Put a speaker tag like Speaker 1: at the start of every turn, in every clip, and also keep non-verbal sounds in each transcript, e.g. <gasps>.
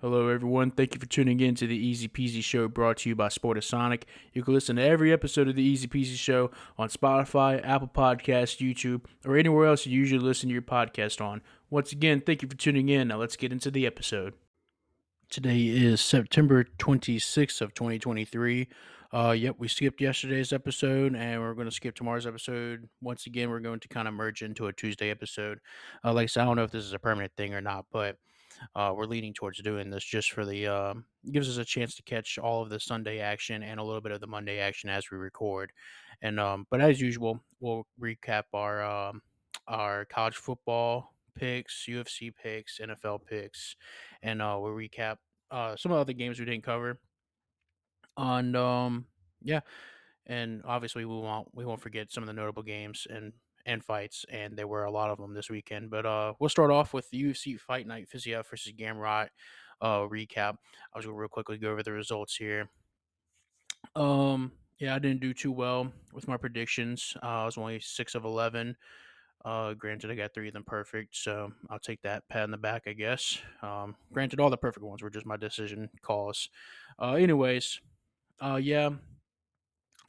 Speaker 1: Hello, everyone. Thank you for tuning in to the Easy Peasy Show brought to you by Sportasonic. You can listen to every episode of the Easy Peasy Show on Spotify, Apple Podcasts, YouTube, or anywhere else you usually listen to your podcast on. Once again, thank you for tuning in. Now let's get into the episode. Today is September 26th of 2023. Uh, yep, we skipped yesterday's episode, and we're going to skip tomorrow's episode. Once again, we're going to kind of merge into a Tuesday episode. Uh, like I said, I don't know if this is a permanent thing or not, but uh, we're leaning towards doing this just for the uh, gives us a chance to catch all of the Sunday action and a little bit of the Monday action as we record. And um, but as usual, we'll recap our um, our college football picks, UFC picks, NFL picks, and uh, we'll recap uh, some of the other games we didn't cover. And um, yeah, and obviously we won't we won't forget some of the notable games and and fights, and there were a lot of them this weekend. But uh, we'll start off with the UFC Fight Night Fiziev versus Gamrot uh, recap. I was gonna real quickly go over the results here. Um, yeah, I didn't do too well with my predictions. Uh, I was only six of eleven. Uh, granted, I got three of them perfect, so I'll take that pat in the back, I guess. Um, granted, all the perfect ones were just my decision calls. Uh, anyways, uh, yeah,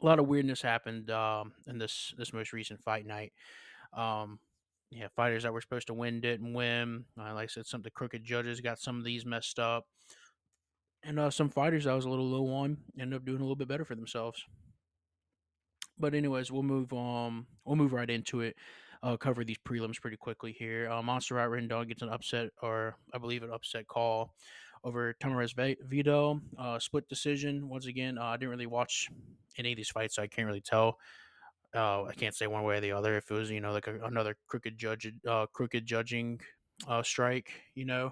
Speaker 1: a lot of weirdness happened um, in this this most recent fight night. Um, yeah, fighters that were supposed to win didn't win. Uh, like I said, some of the crooked judges got some of these messed up, and uh, some fighters I was a little low on ended up doing a little bit better for themselves. But anyways, we'll move um we'll move right into it. Uh, cover these prelims pretty quickly here. Uh, Montserrat Rendon gets an upset, or I believe an upset call over Tamarez Vito. Uh, split decision. Once again, uh, I didn't really watch any of these fights, so I can't really tell. Uh, I can't say one way or the other if it was, you know, like a, another crooked judge, uh, crooked judging uh, strike, you know.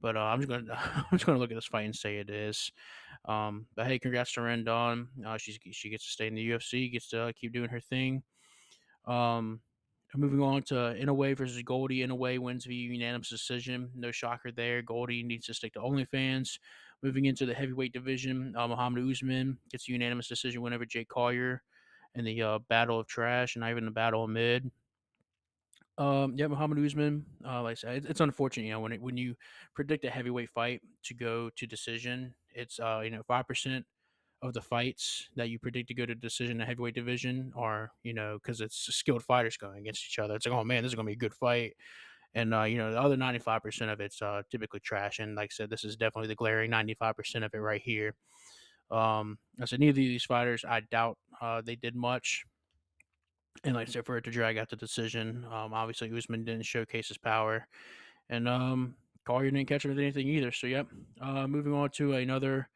Speaker 1: But uh, I'm just gonna <laughs> I'm just gonna look at this fight and say it is. Um, but hey, congrats to Rendon. Uh, she's she gets to stay in the UFC, gets to keep doing her thing. Um, moving on to Inoue versus Goldy. Inoue wins via unanimous decision. No shocker there. Goldy needs to stick to OnlyFans. Moving into the heavyweight division, uh, Mohammed Usman gets a unanimous decision whenever Jake Collier in the uh, Battle of Trash and not even the Battle of Mid. Um, yeah, Mohammed Usman. Uh, like I said, it's unfortunate, you know, when it, when you predict a heavyweight fight to go to decision, it's uh, you know, five percent of the fights that you predict to go to decision in the heavyweight division are, you know, because it's skilled fighters going against each other. It's like, oh man, this is gonna be a good fight. And uh, you know, the other ninety five percent of it's uh, typically trash. And like I said, this is definitely the glaring ninety five percent of it right here. Um, I said neither of these fighters, I doubt uh, they did much. And like I said, for it to drag out the decision, um, obviously Usman didn't showcase his power, and um, Collier didn't catch him with anything either. So yep. Uh, moving on to another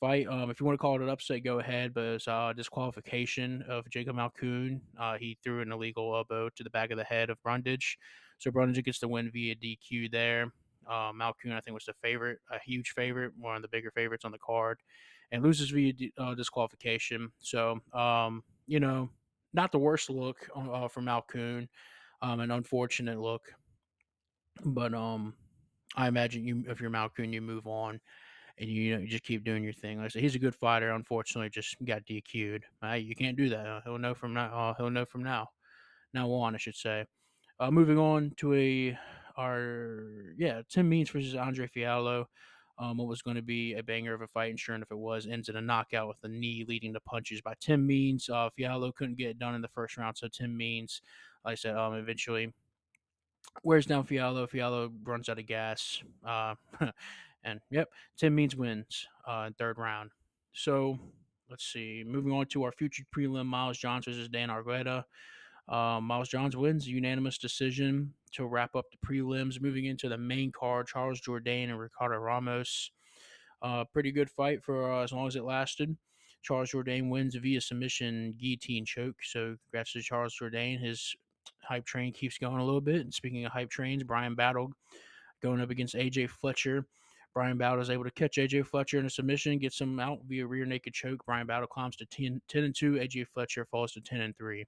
Speaker 1: fight. Um, if you want to call it an upset, go ahead. But it's uh, disqualification of Jacob Malkoun. Uh, he threw an illegal elbow to the back of the head of Brundage. So Brundage gets the win via DQ there. Uh, Malkoun, I think, was the favorite, a huge favorite, one of the bigger favorites on the card, and loses via uh, disqualification. So, um, you know, not the worst look uh, for Malkoun, um, an unfortunate look. But um, I imagine you, if you're Malkoun, you move on and you, you know you just keep doing your thing. Like I said, he's a good fighter. Unfortunately, just got DQ'd. Uh, you can't do that. He'll know from now. Uh, he'll know from now. Now on, I should say. Uh, moving on to a our yeah Tim Means versus Andre Fialho. Um, what was going to be a banger of a fight, and sure enough, it was. Ends in a knockout with the knee leading to punches by Tim Means. Uh, Fialho couldn't get it done in the first round, so Tim Means, like I said, um, eventually wears down Fialho. Fialho runs out of gas. Uh, <laughs> and yep, Tim Means wins uh, in third round. So let's see. Moving on to our future prelim, Miles Johns versus Dan Argueta. Uh, Miles Johns wins unanimous decision to wrap up the prelims. Moving into the main card, Charles Jourdain and Ricardo Ramos. Uh, pretty good fight for uh, as long as it lasted. Charles Jourdain wins via submission guillotine choke. So congrats to Charles Jourdain. His hype train keeps going a little bit. And speaking of hype trains, Bryan Battle going up against AJ Fletcher. Bryan Battle is able to catch AJ Fletcher in a submission, gets him out via rear naked choke. Bryan Battle climbs to 10, 10 and 2. AJ Fletcher falls to 10 and 3.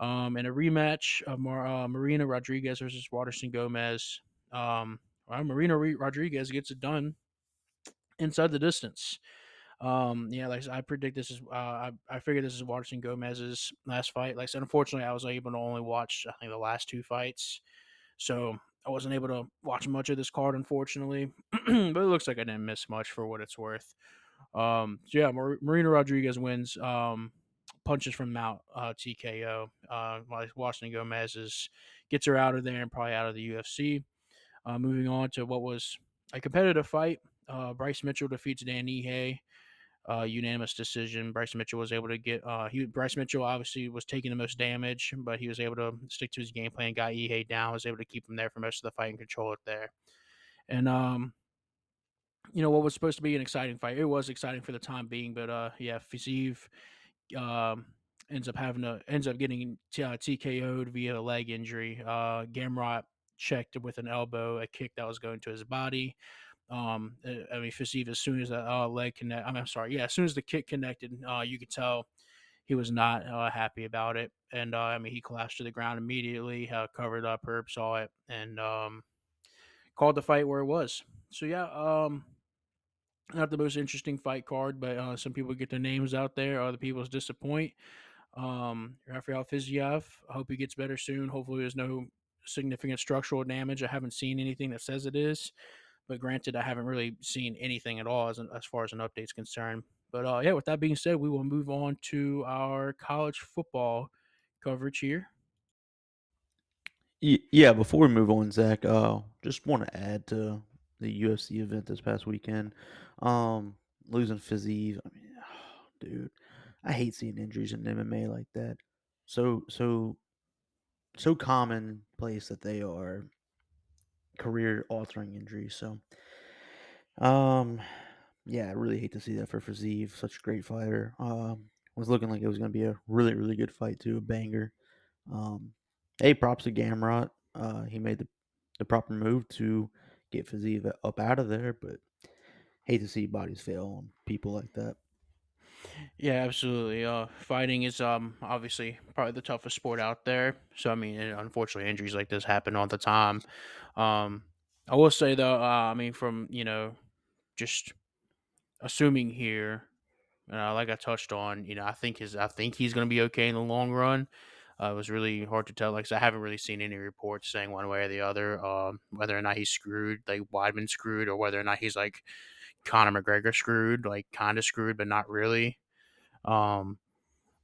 Speaker 1: Um, in a rematch of Mar- uh, Marina Rodriguez versus Waterson Gomez, um, well, Marina Re- Rodriguez gets it done inside the distance. Um, yeah, like I predict this is, uh, I, I figure this is Waterson Gomez's last fight. Like I said, unfortunately, I was able to only watch, I think, the last two fights. So I wasn't able to watch much of this card, unfortunately, <clears throat> but it looks like I didn't miss much for what it's worth. Um, so yeah, Mar- Marina Rodriguez wins. Um, punches from Mount uh, TKO. Uh, Washington Gomez is, gets her out of there and probably out of the UFC. Uh, moving on to what was a competitive fight. Uh, Bryce Mitchell defeats Dan Ige. Uh, unanimous decision. Bryce Mitchell was able to get. Uh, he Bryce Mitchell obviously was taking the most damage, but he was able to stick to his game plan. Got Ige down. Was able to keep him there for most of the fight and control it there. And um, you know what was supposed to be an exciting fight. It was exciting for the time being, but uh, yeah, Fiziev um, ends up having to ends up getting t- uh, TKO'd via a leg injury. Uh, Gamrot checked with an elbow, a kick that was going to his body. Um, uh, I mean, Fiziev, as soon as that uh, leg connect, I I'm sorry, yeah, as soon as the kick connected, uh, you could tell he was not uh, happy about it, and uh, I mean, he collapsed to the ground immediately, uh, covered up. Herb saw it and um, called the fight where it was. So yeah, um, not the most interesting fight card, but uh, some people get their names out there. Other people's disappoint. Um, Rafael Fiziev, I hope he gets better soon. Hopefully, there's no significant structural damage. I haven't seen anything that says it is, but granted, I haven't really seen anything at all as, as far as an update's concerned. But uh, yeah, with that being said, we will move on to our college football coverage here.
Speaker 2: Yeah, before we move on, Zach, uh, just want to add to the UFC event this past weekend. Um, losing Fiziev, I mean, oh, <sighs> dude, I hate seeing injuries in MMA like that. So so so commonplace that they are career altering injury. So um yeah, I really hate to see that for Fiziev, such a great fighter. Um was looking like it was gonna be a really, really good fight too, a banger. Um hey, props to Gamrot. Uh he made the, the proper move to get Fiziev up out of there, but hate to see bodies fail on people like that.
Speaker 1: Yeah, absolutely. Uh, fighting is um obviously probably the toughest sport out there. So I mean, unfortunately, injuries like this happen all the time. Um, I will say though, uh, I mean, from you know, just assuming here, uh, like I touched on, you know, I think his, I think he's going to be okay in the long run. Uh, it was really hard to tell. Like, I haven't really seen any reports saying one way or the other, um, whether or not he's screwed, like Weidman screwed, or whether or not he's like Conor McGregor screwed, like kind of screwed, but not really. Um,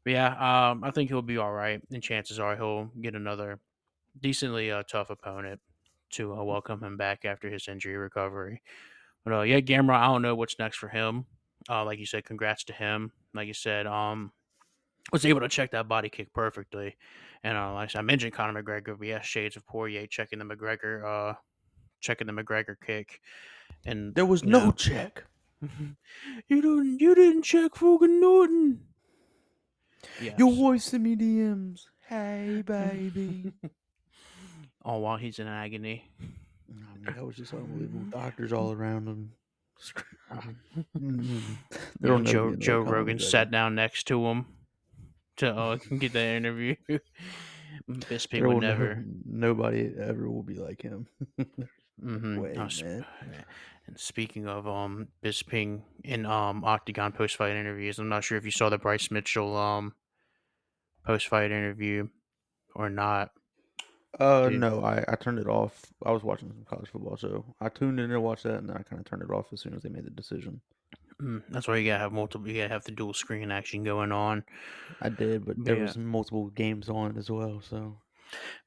Speaker 1: but yeah, um, I think he'll be all right, and chances are he'll get another decently uh, tough opponent to uh, welcome him back after his injury recovery. But uh, yeah, Gamrot, I don't know what's next for him. Uh, like you said, congrats to him. Like you said, um, was able to check that body kick perfectly. And uh, like I mentioned Conor McGregor, but yeah, shades of Poirier checking the McGregor, uh, checking the McGregor kick, and
Speaker 2: there was no know, check. <laughs>
Speaker 1: you didn't, you didn't check Fogan Norton.
Speaker 2: Yes. Your voice in me DMs. Hey, baby. <laughs>
Speaker 1: oh, while he's in agony.
Speaker 2: I mean, that was just unbelievable. Doctors all around him. <laughs>
Speaker 1: Joe Joe Rogan sat down next to him to uh, get that interview. Bisping people never.
Speaker 2: nobody ever will be like him.
Speaker 1: mm-hmm. Way, man. And speaking of um Bisping in um Octagon post fight interviews, I'm not sure if you saw the Bryce Mitchell um post fight interview or not.
Speaker 2: Uh, Dude. no, I, I turned it off. I was watching some college football, so I tuned in to watch that, and then I kind of turned it off as soon as they made the decision.
Speaker 1: Mm, that's why you gotta have multiple. You gotta have the dual screen action going on.
Speaker 2: I did, but there yeah. was multiple games on as well. So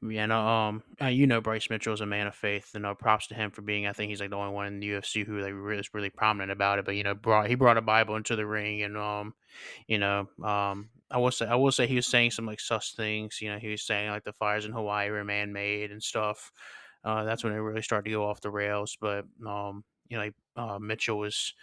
Speaker 1: yeah, no, um, uh, you know, Bryce Mitchell is a man of faith, and uh, props to him for being. I think he's like the only one in the UFC who like really, is really prominent about it. But you know, brought he brought a Bible into the ring, and um, you know, um, I will say, I will say he was saying some like sus things. You know, he was saying like the fires in Hawaii were man made and stuff. Uh, that's when it really started to go off the rails. But um, you know, uh, Mitchell was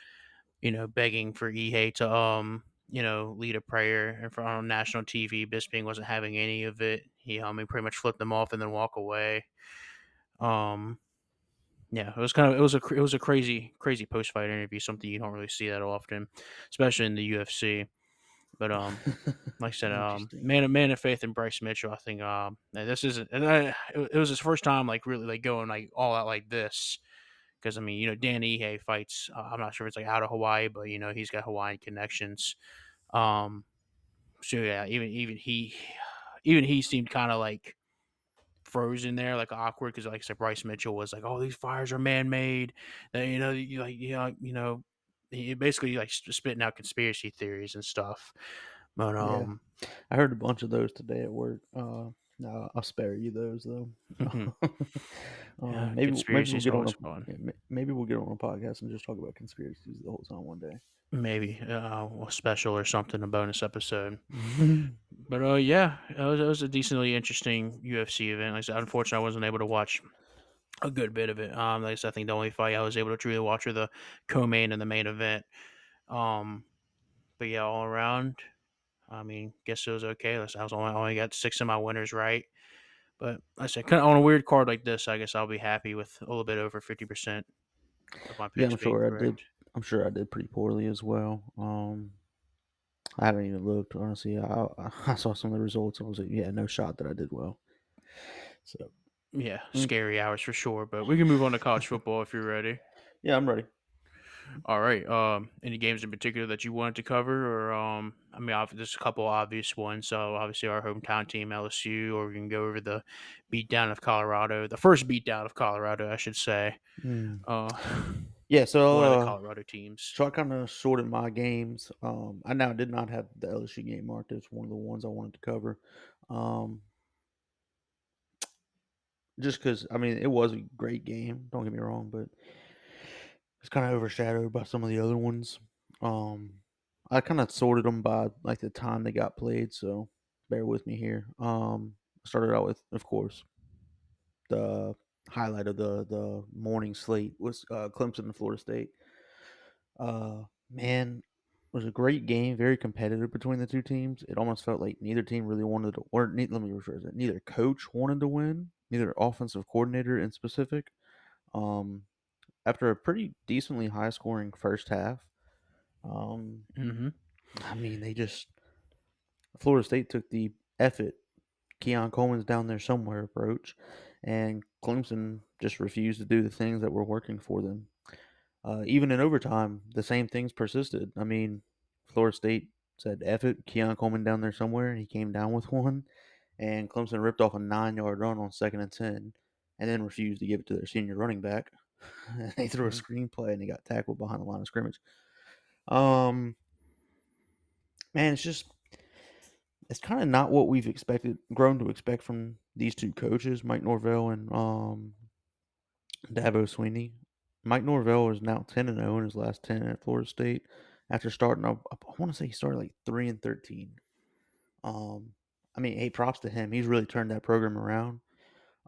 Speaker 1: you know, begging for Ige to um, you know, lead a prayer in front of national TV. Bisping wasn't having any of it. He, I mean, pretty much flipped them off and then walk away. Um, yeah, it was kind of it was a it was a crazy crazy post fight interview. Something you don't really see that often, especially in the UFC. But um, <laughs> like I said, um, man of man of faith in Bryce Mitchell. I think um, this isn't. and I, it was his first time like really like going like all out like this because I mean, you know, Dan Ige fights. Uh, I'm not sure if it's like out of Hawaii, but you know, he's got Hawaiian connections. Um, so yeah, even even he, <sighs> even he seemed kind of like frozen there, like awkward, because like I said, Bryce Mitchell was like, "Oh, these fires are man-made," you know, you like, you know, you know, he basically like spitting out conspiracy theories and stuff. But
Speaker 2: Yeah.
Speaker 1: um,
Speaker 2: I heard a bunch of those today at work. Uh, no, I'll spare you those though.
Speaker 1: Mhm. <laughs>
Speaker 2: um,
Speaker 1: Yeah,
Speaker 2: maybe maybe we'll get on a maybe we'll get on a podcast and just talk about conspiracies the whole time one day.
Speaker 1: maybe uh, a special or something, a bonus episode. <laughs> But uh, yeah, it was, it was a decently interesting UFC event. Like I said, unfortunately, I wasn't able to watch a good bit of it. Um, like I said, I think the only fight I was able to truly watch were the co-main and the main event. Um, but yeah, all around, I mean, guess it was okay. I was only, I only got six of my winners right. But like I said, kind of on a weird card like this, I guess I'll be happy with a little bit over fifty percent of my picks
Speaker 2: Yeah, I'm sure I did. I'm sure I did pretty poorly as well. Um, I haven't even looked honestly. I, I <laughs> I saw some of the results. and I was like, yeah, no shot that I did well. So
Speaker 1: Yeah,
Speaker 2: Mm.
Speaker 1: scary hours for sure. But we can move on to college football if you're ready.
Speaker 2: yeah, I'm ready.
Speaker 1: All right. Um, any games in particular that you wanted to cover, or um, I mean, there's a couple obvious ones. So obviously our hometown team, LSU, or we can go over the beatdown of Colorado, the first beatdown of Colorado, I should say.
Speaker 2: Mm.
Speaker 1: Uh,
Speaker 2: Yeah, so <laughs>
Speaker 1: one of the
Speaker 2: uh,
Speaker 1: Colorado teams.
Speaker 2: So I kind of sorted my games. Um, I now did not have the LSU game marked. It's one of the ones I wanted to cover. Um, just because, I mean, it was a great game. Don't get me wrong, but it's kind of overshadowed by some of the other ones. Um, I kind of sorted them by like the time they got played. So bear with me here. Um, I started out with, of course, the highlight of the the morning slate was uh, Clemson and Florida State. Uh, man, was a great game, very competitive between the two teams. It almost felt like neither team really wanted to, or let me rephrase it. Neither coach wanted to win, neither offensive coordinator in specific. Um, after a pretty decently high scoring first half, um,
Speaker 1: Mm-hmm.
Speaker 2: I mean, they just Florida State took the F it. Keon Coleman's down there somewhere approach, and Clemson just refused to do the things that were working for them. Uh, even in overtime, the same things persisted. I mean, Florida State said F it, Keon Coleman down there somewhere, and he came down with one, and Clemson ripped off a nine yard run on second and ten, and then refused to give it to their senior running back. <laughs> they threw a
Speaker 1: Mhm.
Speaker 2: screenplay and he got tackled behind the line of scrimmage. Um, man, it's just it's kind of not what we've expected, grown to expect from these two coaches, Mike Norvell and um, Dabo Swinney. Mike Norvell is now ten and zero in his last ten at Florida State. After starting, I, I want to say he started like three and thirteen. Um, I mean, hey, props to him. He's really turned that program around.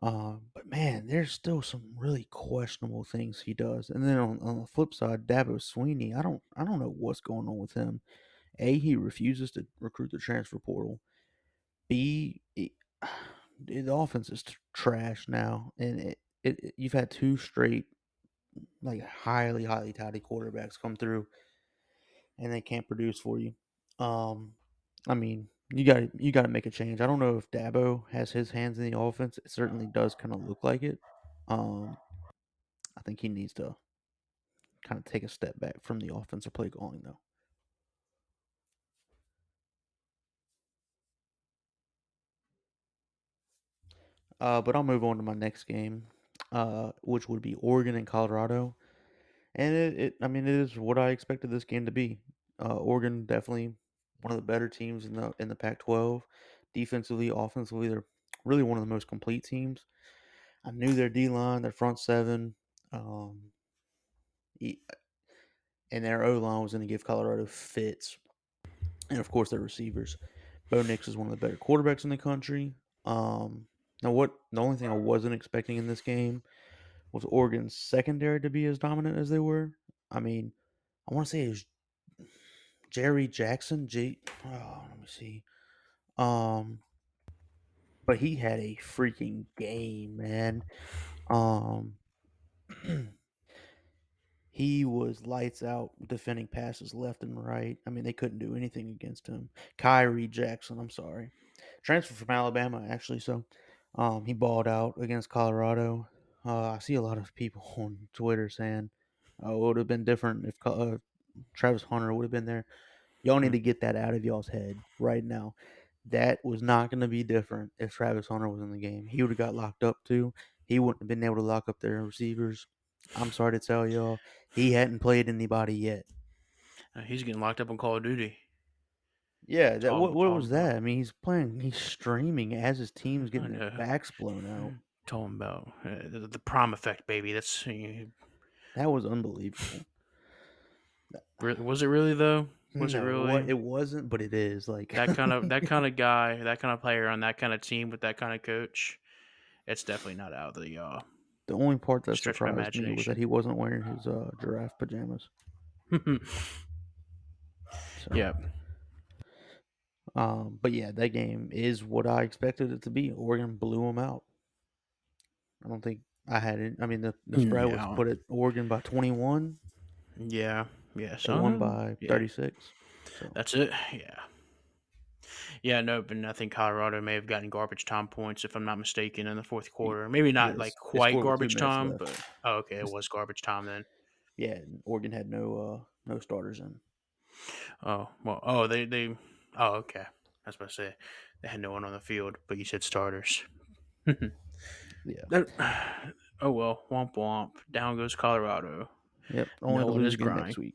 Speaker 2: Uh, but man, there's still some really questionable things he does. And then on, on the flip side, Dabo Swinney, I don't, I don't know what's going on with him. A, he refuses to recruit the transfer portal. B, he- <sighs> the offense is trash now, and it, it, it- you've had two straight, like highly, highly touted quarterbacks come through, and they can't produce for you. Um, I mean, you got you got to make a change. I don't know if Dabo has his hands in the offense. It certainly does kind of look like it. Um, I think he needs to kind of take a step back from the offensive play calling, though. Uh, but I'll move on to my next game, uh, which would be Oregon and Colorado. And it, it, I mean, it is what I expected this game to be. Uh, Oregon definitely one of the better teams in the in the Pac-12. Defensively, offensively, they're really one of the most complete teams. I knew their D line, their front seven, um, and their O line was going to give Colorado fits, and of course their receivers. Bo Nix is one of the better quarterbacks in the country. Um, now, what the only thing I wasn't expecting in this game was Oregon's secondary to be as dominant as they were. I mean, I want to say it's Jerry Jackson. J. Oh, let me see. Um, but he had a freaking game, man. Um, <clears throat> he was lights out defending passes left and right. I mean, they couldn't do anything against him. Khyree Jackson, I'm sorry, transfer from Alabama actually. So, um, he balled out against Colorado. Uh, I see a lot of people <laughs> on Twitter saying, "Oh, it would have been different if uh, Travis Hunter would have been there." Y'all need
Speaker 1: Hmm.
Speaker 2: to get that out of y'all's head right now. that was not going to be different if Travis Hunter was in the game. He would have got locked up too. He wouldn't have been able to lock up their receivers. I'm sorry to tell y'all, he hadn't played anybody yet.
Speaker 1: Uh, he's getting locked up on Call of Duty.
Speaker 2: Yeah, that what, what was that? I mean, he's playing, he's streaming as his team's getting their backs blown out.
Speaker 1: Talking about uh, the, the prom effect, baby. That's uh,
Speaker 2: That was unbelievable.
Speaker 1: Was it really though? Was
Speaker 2: No,
Speaker 1: it really?
Speaker 2: It wasn't, but it is. Like
Speaker 1: that kind of that <laughs> kind of guy, that kind of player on that kind of team with that kind of coach, it's definitely not out of the uh
Speaker 2: the only part that surprised me was that he wasn't wearing his uh, <sighs> giraffe pajamas. <laughs> So,
Speaker 1: yeah.
Speaker 2: Um, but yeah, that game is what I expected it to be. Oregon blew them out. I don't think I had it. I mean, the, the spread
Speaker 1: No.
Speaker 2: was put at Oregon by 21.
Speaker 1: Yeah. Yeah. So
Speaker 2: won by
Speaker 1: yeah.
Speaker 2: 36. So,
Speaker 1: That's it. Yeah. Yeah, no, but I think Colorado may have gotten garbage time points if I'm not mistaken in the fourth quarter. Maybe not
Speaker 2: yes,
Speaker 1: like quite
Speaker 2: scored with two
Speaker 1: garbage time,
Speaker 2: left.
Speaker 1: but oh, okay, it was garbage time then.
Speaker 2: yeah, Oregon had no uh, no starters in.
Speaker 1: Oh well. Oh, they they. Oh, okay. I was about to say they had no one on the field, but you said starters.
Speaker 2: Yeah.
Speaker 1: That- <sighs> oh well. Womp womp. Down goes Colorado.
Speaker 2: Yep. Only
Speaker 1: No one
Speaker 2: lose
Speaker 1: is crying.
Speaker 2: next week.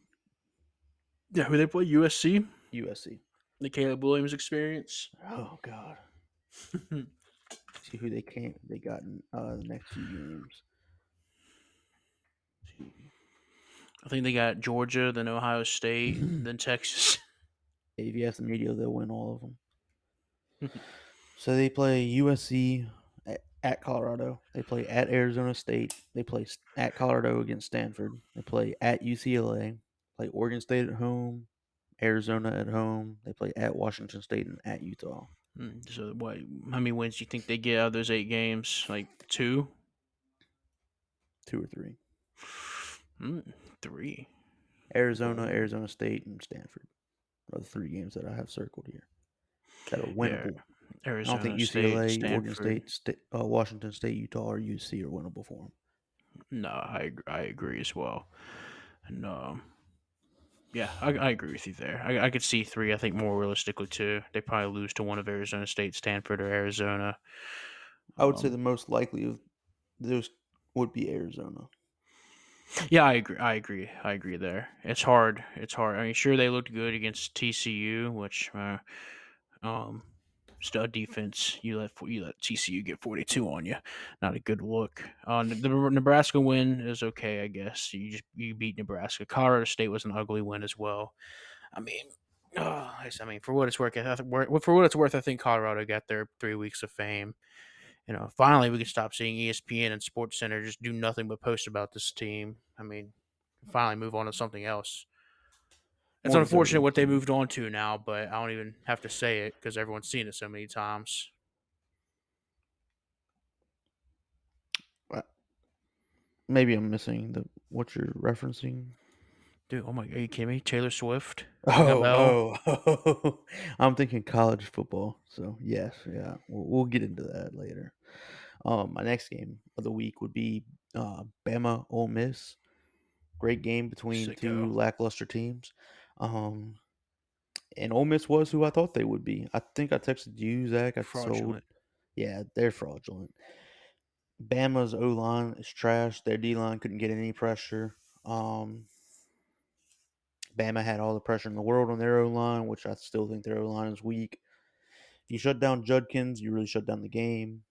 Speaker 1: Yeah, who they play? USC.
Speaker 2: USC.
Speaker 1: The Caleb Williams experience.
Speaker 2: Oh God. <laughs> See who they came. They got in uh, the next few games.
Speaker 1: I think they got Georgia, then Ohio State, <clears throat> then Texas. <laughs>
Speaker 2: If you ask the media, they'll win all of them. <laughs> so they play USC at, at Colorado. They play at Arizona State. They play at Colorado against Stanford. They play at UCLA. Play Oregon State at home. Arizona at home. They play at Washington State and at Utah.
Speaker 1: Mm, So what? How many wins do you think they get out of those eight games? Like two,
Speaker 2: Two or three.
Speaker 1: mm, three.
Speaker 2: Arizona, Arizona State, and Stanford are the three games that I have circled here that are winnable. I
Speaker 1: Arizona
Speaker 2: don't think
Speaker 1: State,
Speaker 2: UCLA, Oregon
Speaker 1: Stanford.
Speaker 2: State, uh, Washington State, Utah, or UC are winnable for them.
Speaker 1: No, I I agree as well. And um, yeah, I, I agree with you there. I, I could see three. I think more realistically two. They probably lose to one of Arizona State, Stanford, or Arizona.
Speaker 2: I would say
Speaker 1: Um,
Speaker 2: the most likely of those would be Arizona.
Speaker 1: Yeah, I agree. I agree. I agree there. It's hard. It's hard. I mean, sure they looked good against TCU, which uh, um stud defense. You let you let TCU get forty two on you. Not a good look. Uh, the Nebraska win is okay, I guess. You just you beat Nebraska. Colorado State was an ugly win as well. I mean. Uh, I mean, for what it's worth, for what it's worth, I think Colorado got their three weeks of fame. You know, finally we can stop seeing ESPN and Sports Center just do nothing but post about this team. I mean, finally move on to something else. It's unfortunate what they moved on to now, but I don't even have to say it because everyone's seen it so many times.
Speaker 2: Maybe I'm missing the what you're referencing.
Speaker 1: Dude, oh my, are you kidding me? Taylor Swift?
Speaker 2: Oh,
Speaker 1: Bell?
Speaker 2: oh, <laughs> I'm thinking college football. So yes, yeah, we'll, we'll get into that later. Um, my next game of the week would be uh, Bama Ole Miss. Great game between two lackluster teams. Um, and Ole Miss was who I thought they would be. I think I texted you, Zach. I sold.
Speaker 1: Fraudulent.
Speaker 2: Yeah, they're fraudulent. Bama's O line is trash. Their D line couldn't get any pressure. Um, Bama had all the pressure in the world on their O line, which I still think their O line is weak. If you shut down Judkins, you really shut down the game.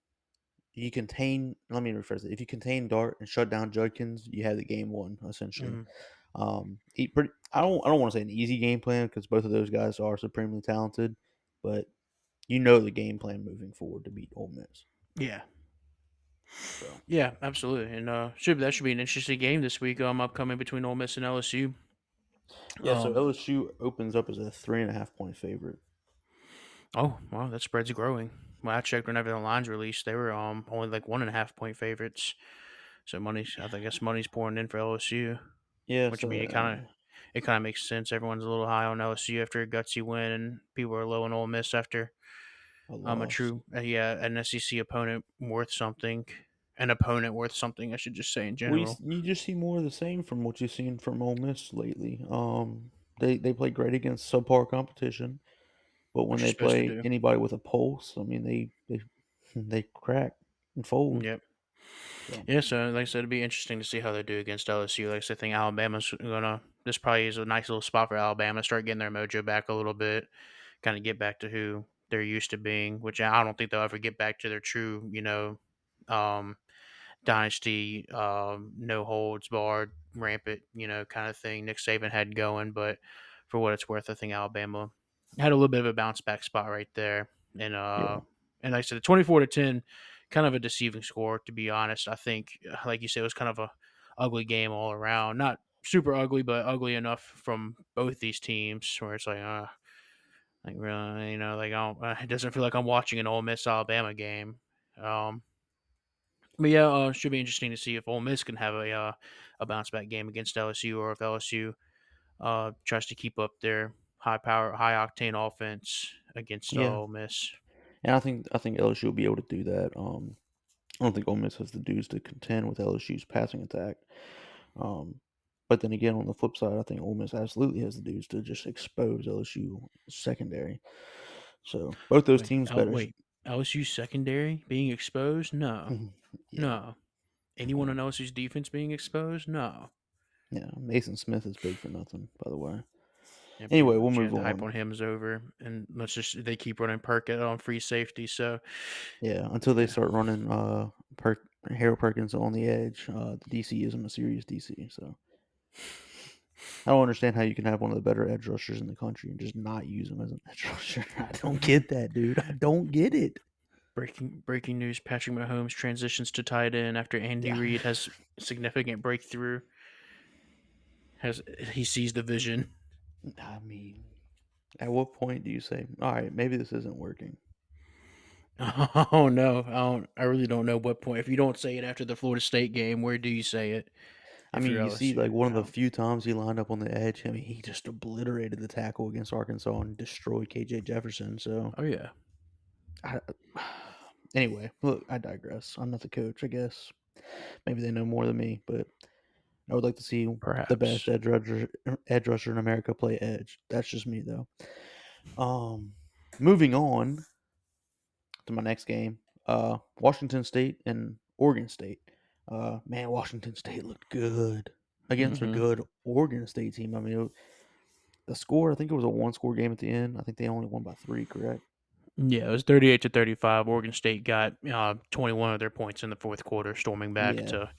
Speaker 2: You contain. Let me rephrase it. If you contain Dart and shut down Judkins, you have the game won essentially.
Speaker 1: Mhm.
Speaker 2: Um, he pretty. I don't. I don't want to say an easy game plan because both of those guys are supremely talented, but you know the game plan moving forward to beat Ole Miss.
Speaker 1: Yeah.
Speaker 2: So
Speaker 1: Yeah, absolutely. And uh should that should be an interesting game this week, um upcoming between Ole Miss and LSU.
Speaker 2: yeah. so
Speaker 1: Um,
Speaker 2: LSU opens up as a three and a half point favorite.
Speaker 1: Oh, wow, that spread's growing. When I checked whenever the lines released, they were um only like one and a half point favorites. So money's I guess money's pouring in for LSU.
Speaker 2: Yeah,
Speaker 1: Which
Speaker 2: so,
Speaker 1: I mean, it kind of it kind of makes sense. Everyone's a little high on LSU after a gutsy win, and people are low on Ole Miss after
Speaker 2: uh,
Speaker 1: um a true uh, yeah an SEC opponent worth something, an opponent worth something. I should just say in general.
Speaker 2: s- you just see more of the same from what you've seen from Ole Miss lately. Um, they they play great against subpar competition, But when
Speaker 1: Which
Speaker 2: they
Speaker 1: you're supposed to
Speaker 2: play anybody with a pulse, I mean, they they they crack and fold.
Speaker 1: Yep.
Speaker 2: So,
Speaker 1: Yeah, so like I said, it'd be interesting to see how they do against LSU. Like I said, I think Alabama's gonna. This probably is a nice little spot for Alabama. Start getting their mojo back a little bit, kind of get back to who they're used to being. Which I don't think they'll ever get back to their true, you know, um, dynasty, um, no holds barred, rampant, you know, kind of thing. Nick Saban had going, but for what it's worth, I think Alabama had a little bit of a bounce back spot right there. And uh,
Speaker 2: Yeah.
Speaker 1: and like I said, the twenty four to ten, kind of a deceiving score to be honest. I think, like you said, it was kind of a ugly game all around. Not super ugly, but ugly enough from both these teams where it's like, uh, like really, you know, like I don't, uh, <laughs> it doesn't feel like I'm watching an Ole Miss Alabama game. Um, but yeah, uh, should be interesting to see if Ole Miss can have a uh, a bounce back game against LSU, or if LSU uh, tries to keep up their high power, high octane offense against uh,
Speaker 2: Yeah.
Speaker 1: Ole Miss.
Speaker 2: And I think I think LSU will be able to do that. Um, I don't think Ole Miss has the dudes to contend with LSU's passing attack. Um, but then again, on the flip side, I think Ole Miss absolutely has the dudes to just expose LSU secondary. So both those
Speaker 1: Wait,
Speaker 2: teams better.
Speaker 1: wait, LSU secondary being exposed? No. <laughs>
Speaker 2: Yeah.
Speaker 1: no. Anyone on LSU's defense being exposed? No.
Speaker 2: Yeah, Maason Smith is big for nothing, by the way. Anyway, we'll move
Speaker 1: the hype
Speaker 2: on.
Speaker 1: on him is over, and let's just they keep running Perkett on free safety. So
Speaker 2: Yeah, until they start running uh per- Harold Perkins on the edge, uh, the DC isn't a serious DC. So I don't understand how you can have one of the better edge rushers in the country and just not use him as an edge <laughs> rusher. I don't get that, dude. I don't get it.
Speaker 1: breaking breaking news: Patrick Mahomes transitions to tight end after Andy
Speaker 2: Yeah.
Speaker 1: Reid has significant breakthrough. Has he sees the vision?
Speaker 2: I mean, at what point do you say, "All right, maybe this isn't working"? <laughs>
Speaker 1: Oh no, I don't. I really don't know what point. If you don't say it after the Florida State game, where do you say it?
Speaker 2: I mean,
Speaker 1: you're
Speaker 2: see, like one of the few times he lined up on the edge. I mean, he just obliterated the tackle against Arkansas and destroyed KJ Jefferson. So
Speaker 1: Oh yeah,
Speaker 2: I, <sighs> anyway, look, I digress. I'm not the coach, I guess. Maybe they know more than me, but I would like to see
Speaker 1: perhaps.
Speaker 2: the best edge rusher, edge rusher in America play edge. That's just me, though. Um, moving on to my next game, uh, Washington State and Oregon State. Uh, man, Washington State looked good against
Speaker 1: Mhm.
Speaker 2: a good Oregon State team. I mean, it, the score, I think it was a one-score game at the end. I think they only won by three, correct?
Speaker 1: Yeah, it was thirty-eight to thirty-five. Oregon State got uh, twenty-one of their points in the fourth quarter, storming back
Speaker 2: Yeah.
Speaker 1: to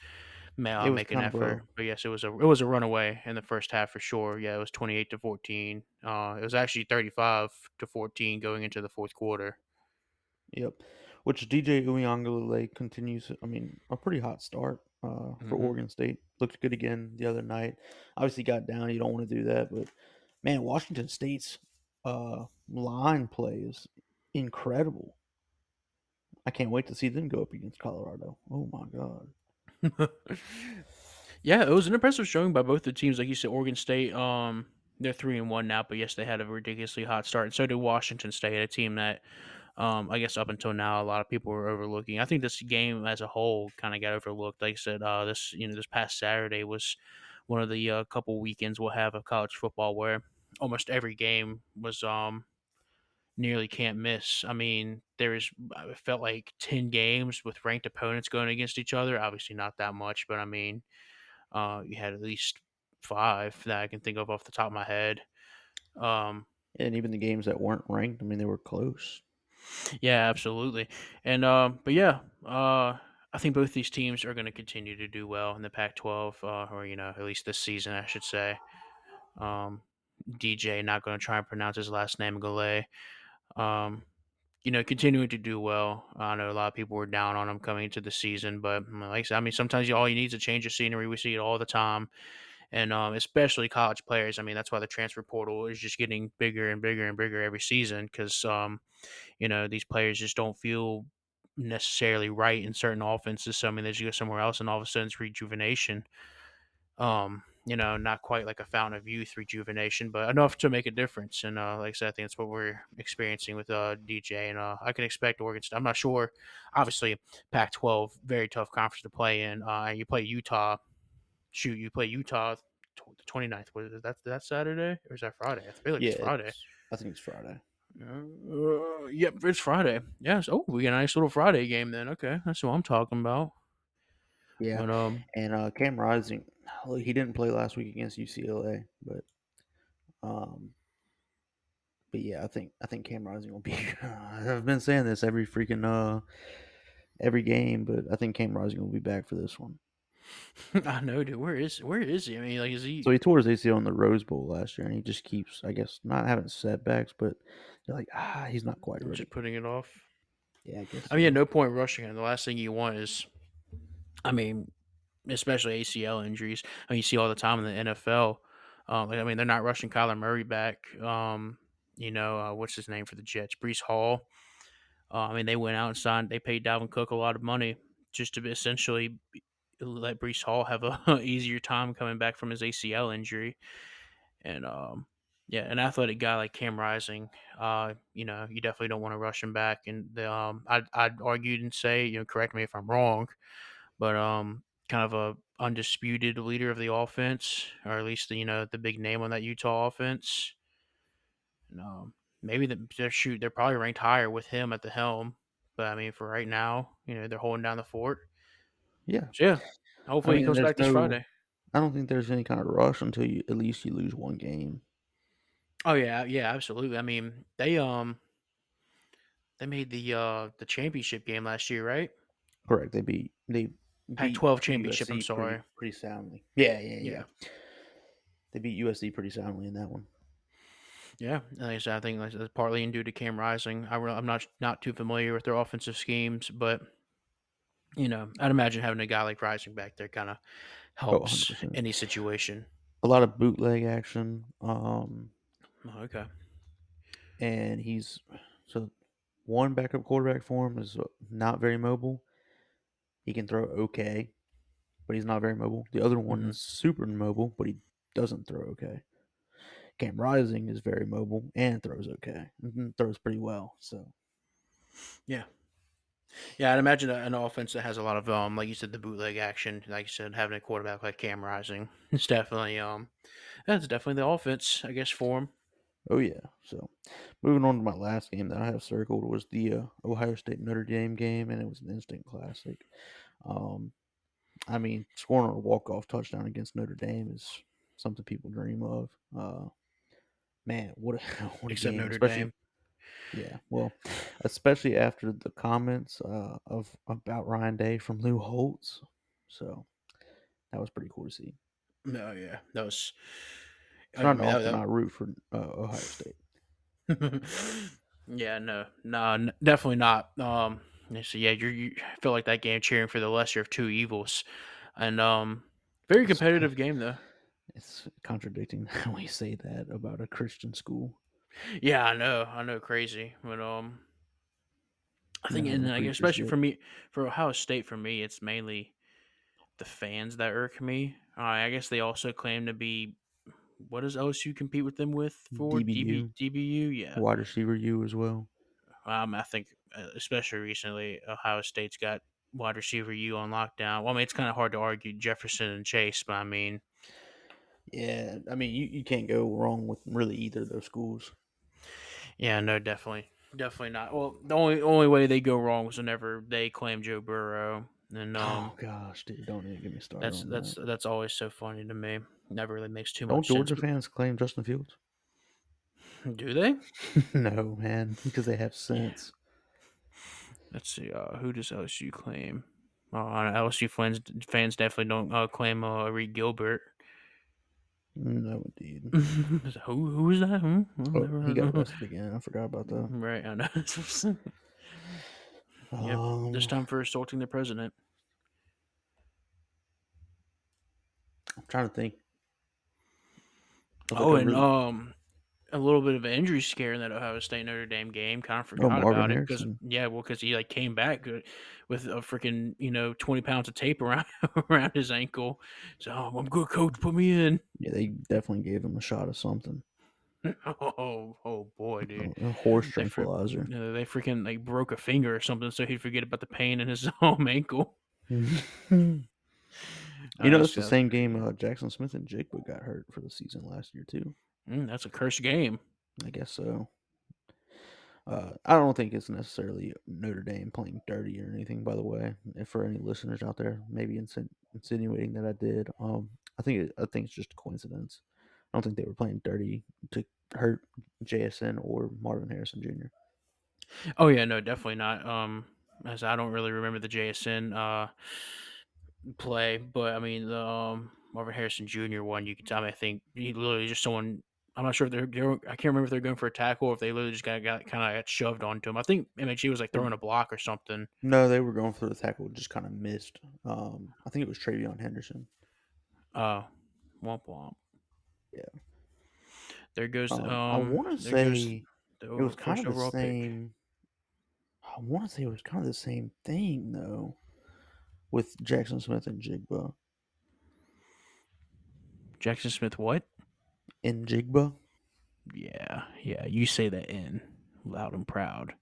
Speaker 1: ma-
Speaker 2: It
Speaker 1: uh, make an effort. But yes, it was a it was a runaway in the first half for sure. Yeah, it was twenty-eight to fourteen. Uh, it was actually thirty-five to fourteen going into the fourth quarter.
Speaker 2: Yep. Which DJ Uiagalelei continues. I mean, a pretty hot start uh, for
Speaker 1: Mhm.
Speaker 2: Oregon State. Looked good again the other night. Obviously got down. You don't want to do that, but man, Washington State's uh, line play is incredible. I can't wait to see them go up against Colorado. Oh my god. <laughs>
Speaker 1: yeah, it was an impressive showing by both the teams. Like you said, Oregon State, um, they're three and one now, but yes, they had a ridiculously hot start, and so did Washington State, a team that, um, I guess up until now, a lot of people were overlooking. I think this game as a whole kind of got overlooked. Like I said, uh, this you know this past Saturday was one of the uh, couple weekends we'll have of college football where almost every game was um nearly can't miss. I mean, there is it felt like ten games with ranked opponents going against each other. Obviously, not that much, but I mean, uh, you had at least five that I can think of off the top of my head. Um,
Speaker 2: And even the games that weren't ranked, I mean, they were close.
Speaker 1: yeah, absolutely. And um, but yeah, uh, I think both these teams are going to continue to do well in the Pac-12, uh, or you know, at least this season, I should say. Um, DJ not going to try and pronounce his last name, Goulet. Um, you know, continuing to do well. I know a lot of people were down on him coming into the season, but mm, like I said, I mean, sometimes you, all you need is a change of scenery. We see it all the time, and um, especially college players. I mean, that's why the transfer portal is just getting bigger and bigger and bigger every season because, um, you know, these players just don't feel necessarily right in certain offenses. So I mean, they just go somewhere else, and all of a sudden it's rejuvenation. Um, you know, not quite like a fountain of youth rejuvenation, but enough to make a difference. And uh, like I said, I think that's what we're experiencing with uh, DJ. And uh, I can expect Oregon State. I'm not sure. Obviously, Pac-12, very tough conference to play in. Uh, you play Utah. Shoot, you play Utah the 29th. Was it? That's that Saturday or is that Friday? I feel like
Speaker 2: yeah,
Speaker 1: it's Friday.
Speaker 2: it's- I think it's Friday.
Speaker 1: Uh, yep, it's Friday. Yes. Oh, we got a nice little Friday game then. Okay, that's what I'm talking about.
Speaker 2: Yeah,
Speaker 1: But um,
Speaker 2: and uh, Cam Rising, he didn't play last week against UCLA, but um, but yeah, I think I think Cam Rising will be. <laughs> I've been saying this every freaking uh every game, but I think Cam Rising will be back for this one. <laughs>
Speaker 1: I know, dude. Where is where is he? I mean, like, is he?
Speaker 2: So he tore his ACL in the Rose Bowl last year, and he just keeps, I guess, not having setbacks, but you're like, ah, he's not quite ready.
Speaker 1: just putting it off.
Speaker 2: Yeah, I guess.
Speaker 1: I mean,
Speaker 2: so.
Speaker 1: at no point rushing him. The last thing you want is, I mean, especially ACL injuries. I mean, you see all the time in the NFL. Um, I mean, they're not rushing Kyler Murray back. Um, you know, uh, what's his name for the Jets? Breece Hall. Uh, I mean, they went out and signed. They paid Dalvin Cook a lot of money just to essentially let Breece Hall have a <laughs> easier time coming back from his ACL injury. And um, yeah, an athletic guy like Cam Rising, uh, you know, you definitely don't want to rush him back. And the, um, I'd, I'd argue and say, you know, correct me if I'm wrong, but um, kind of a undisputed leader of the offense, or at least the, you know the big name on that Utah offense. And, um, maybe the, they're shoot they're probably ranked higher with him at the helm, but I mean for right now, you know they're holding down the fort.
Speaker 2: yeah,
Speaker 1: So yeah, hopefully
Speaker 2: mean,
Speaker 1: he comes back this
Speaker 2: no-
Speaker 1: Friday.
Speaker 2: I don't think there's any kind of rush until you at least you lose one game.
Speaker 1: Oh yeah, yeah, absolutely. I mean, they um they made the uh the championship game last year, right?
Speaker 2: Correct. They beat they
Speaker 1: Pac-12 championship, I'm sorry.
Speaker 2: pretty, pretty soundly. Yeah, yeah, yeah,
Speaker 1: Yeah.
Speaker 2: They beat USC pretty soundly in that one.
Speaker 1: Yeah, like I said, I think that's partly due to Cam Rising. I, I'm not not too familiar with their offensive schemes, but you know, I'd imagine having a guy like Rising back there kind of helps
Speaker 2: 100%.
Speaker 1: any situation.
Speaker 2: A lot of bootleg action. Um,
Speaker 1: Oh, okay.
Speaker 2: and he's so one backup quarterback for him is uh, not very mobile. He can throw okay, but he's not very mobile. The other one
Speaker 1: Mhm.
Speaker 2: is super mobile, but he doesn't throw okay. Cam Rising is very mobile and throws okay, and throws pretty well. So
Speaker 1: Yeah. Yeah, I'd imagine an offense that has a lot of um, like you said, the bootleg action. Like you said, having a quarterback like Cam Rising, it's definitely um, that's definitely the offense, I guess, for him.
Speaker 2: Oh yeah. So moving on to my last game that I have circled was the uh, Ohio State Notre Dame game, and it was an instant classic. Um, I mean, scoring a walk off touchdown against Notre Dame is something people dream of. Uh, man, what a <laughs> what a
Speaker 1: Except
Speaker 2: game,
Speaker 1: Notre
Speaker 2: especially-
Speaker 1: Dame.
Speaker 2: Yeah, well, especially after the comments uh, of about Ryan Day from Lou Holtz. So that was pretty cool to see.
Speaker 1: No, yeah, that was.
Speaker 2: It's not
Speaker 1: I mean,
Speaker 2: often
Speaker 1: that-
Speaker 2: I root for uh, Ohio State. <laughs>
Speaker 1: yeah, no, no, definitely not. Um, yeah, so yeah, you're, you feel like that game cheering for the lesser of two evils, and um, very
Speaker 2: It's-
Speaker 1: competitive game though.
Speaker 2: It's contradicting <laughs> how we say that about a Christian school.
Speaker 1: Yeah, I know, I know, crazy, but um, I think, and like,
Speaker 2: preachers
Speaker 1: especially for me, for Ohio State, for me, it's mainly the fans that irk me. Uh, I guess they also claim to be. What does LSU compete with them with for DB,
Speaker 2: DBU.
Speaker 1: DBU? Yeah,
Speaker 2: Wide receiver you as well.
Speaker 1: Um, I think, uh, especially recently, Ohio State's got wide receiver U on lockdown. Well, I mean, it's kind of hard to argue Jefferson and Chase, but I mean,
Speaker 2: Yeah, I mean you, you can't go wrong with really either of those schools.
Speaker 1: yeah, no, definitely, definitely not. Well, the only only way they go wrong was whenever they claim Joe Burrow, and um,
Speaker 2: oh gosh, dude, don't even get me started.
Speaker 1: that's
Speaker 2: on
Speaker 1: that's
Speaker 2: that.
Speaker 1: that's always so funny to me. Never really makes too
Speaker 2: don't
Speaker 1: much
Speaker 2: Georgia
Speaker 1: sense.
Speaker 2: fans claim Justin Fields? <laughs>
Speaker 1: Do they? <laughs>
Speaker 2: no, man, because they have sense.
Speaker 1: Let's see. Uh, who does LSU claim? Uh, LSU fans fans definitely don't uh, claim uh, Reed Gilbert.
Speaker 2: No, indeed. <laughs>
Speaker 1: who who is that? Hmm?
Speaker 2: Oh, he got arrested again. I forgot about that.
Speaker 1: Right, I know. Yep,
Speaker 2: Um,
Speaker 1: this time for assaulting the president.
Speaker 2: I'm trying to think. like,
Speaker 1: Oh, and
Speaker 2: really-
Speaker 1: um, a little bit of an injury scare in that Ohio State Notre Dame game. Kind of forgot
Speaker 2: Marvin
Speaker 1: about it because yeah, well, because he like came back good with a freaking you know twenty pounds of tape around <laughs> around his ankle. So "Oh, I'm good, coach. Put me in.
Speaker 2: yeah, they definitely gave him a shot of something. <laughs>
Speaker 1: Oh, oh boy, dude.
Speaker 2: A, horse
Speaker 1: They
Speaker 2: tranquilizer.
Speaker 1: Uh, they freaking like broke a finger or something, so he'd forget about the pain in his <laughs> own ankle. <laughs>
Speaker 2: you
Speaker 1: Uh,
Speaker 2: know, it's the same game uh, Jaxon Smith-Njigba got hurt for the season last year too.
Speaker 1: Mm, that's a cursed game.
Speaker 2: I guess so. Uh, I don't think it's necessarily Notre Dame playing dirty or anything. By the way, if for any listeners out there, maybe insin- insinuating that I did, um, I think it, I think it's just a coincidence. I don't think they were playing dirty to hurt JSN or Marvin Harrison Jr.
Speaker 1: Oh yeah, no, definitely not. Um, as I don't really remember the JSN uh play, but I mean the um Marvin Harrison Jr. one, you can tell me. I think he literally just someone. I'm not sure if they're, they're I can't remember if they're going for a tackle or if they literally just got, got kind of got shoved onto him. I think MHG was like throwing a block or something.
Speaker 2: No, they were going for the tackle, just kind of missed. Um, I think it was Travion Henderson.
Speaker 1: Uh, womp womp.
Speaker 2: Yeah.
Speaker 1: There goes. Um,
Speaker 2: Um, I want to say it was kind of the
Speaker 1: overall pick.
Speaker 2: same. I want to say it was kind of the same thing though, with Jackson Smith and Jigba.
Speaker 1: Jackson Smith. What?
Speaker 2: In Jigba,
Speaker 1: Yeah, yeah. You say that in loud and proud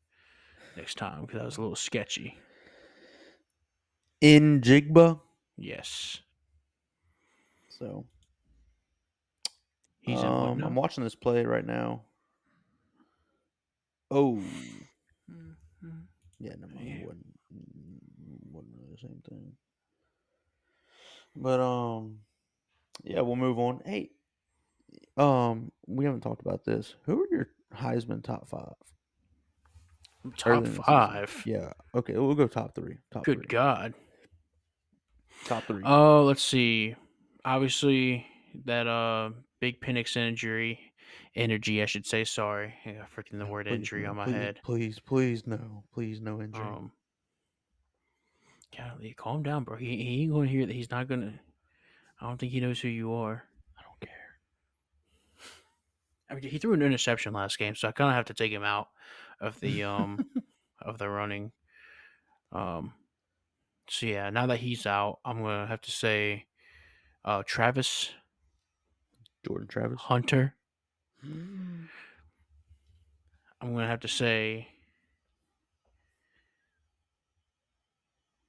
Speaker 1: next time because that was a little sketchy.
Speaker 2: in Jigba.
Speaker 1: Yes,
Speaker 2: So
Speaker 1: he's
Speaker 2: um? I'm watching this play right now. Oh,
Speaker 1: Mhm.
Speaker 2: yeah, no,
Speaker 1: Yeah.
Speaker 2: it wasn't wasn't really the same thing. But um, yeah, we'll move on. Hey, um, we haven't talked about this. Who are your Heisman top five?
Speaker 1: Top
Speaker 2: early in the season?
Speaker 1: five.
Speaker 2: Yeah. Okay, we'll go top three. Top
Speaker 1: Good
Speaker 2: three.
Speaker 1: God.
Speaker 2: Top three.
Speaker 1: Oh, let's see. Obviously, that uh big Penix injury, energy, I should say. Sorry, I got freaking the word
Speaker 2: Please,
Speaker 1: injury
Speaker 2: no,
Speaker 1: on my
Speaker 2: please,
Speaker 1: head.
Speaker 2: Please, please, no, please, no injury.
Speaker 1: Um, golly, calm down, bro. He, he ain't gonna hear that. He's not gonna. I don't think he knows who you are.
Speaker 2: I don't care.
Speaker 1: I mean, he threw an interception last game, so I kind of have to take him out of the um <laughs> of the running. Um, so yeah, now that he's out, I'm gonna have to say, uh, Travis
Speaker 2: Jordan Travis.
Speaker 1: Hunter.
Speaker 2: Mm.
Speaker 1: I'm gonna have to say,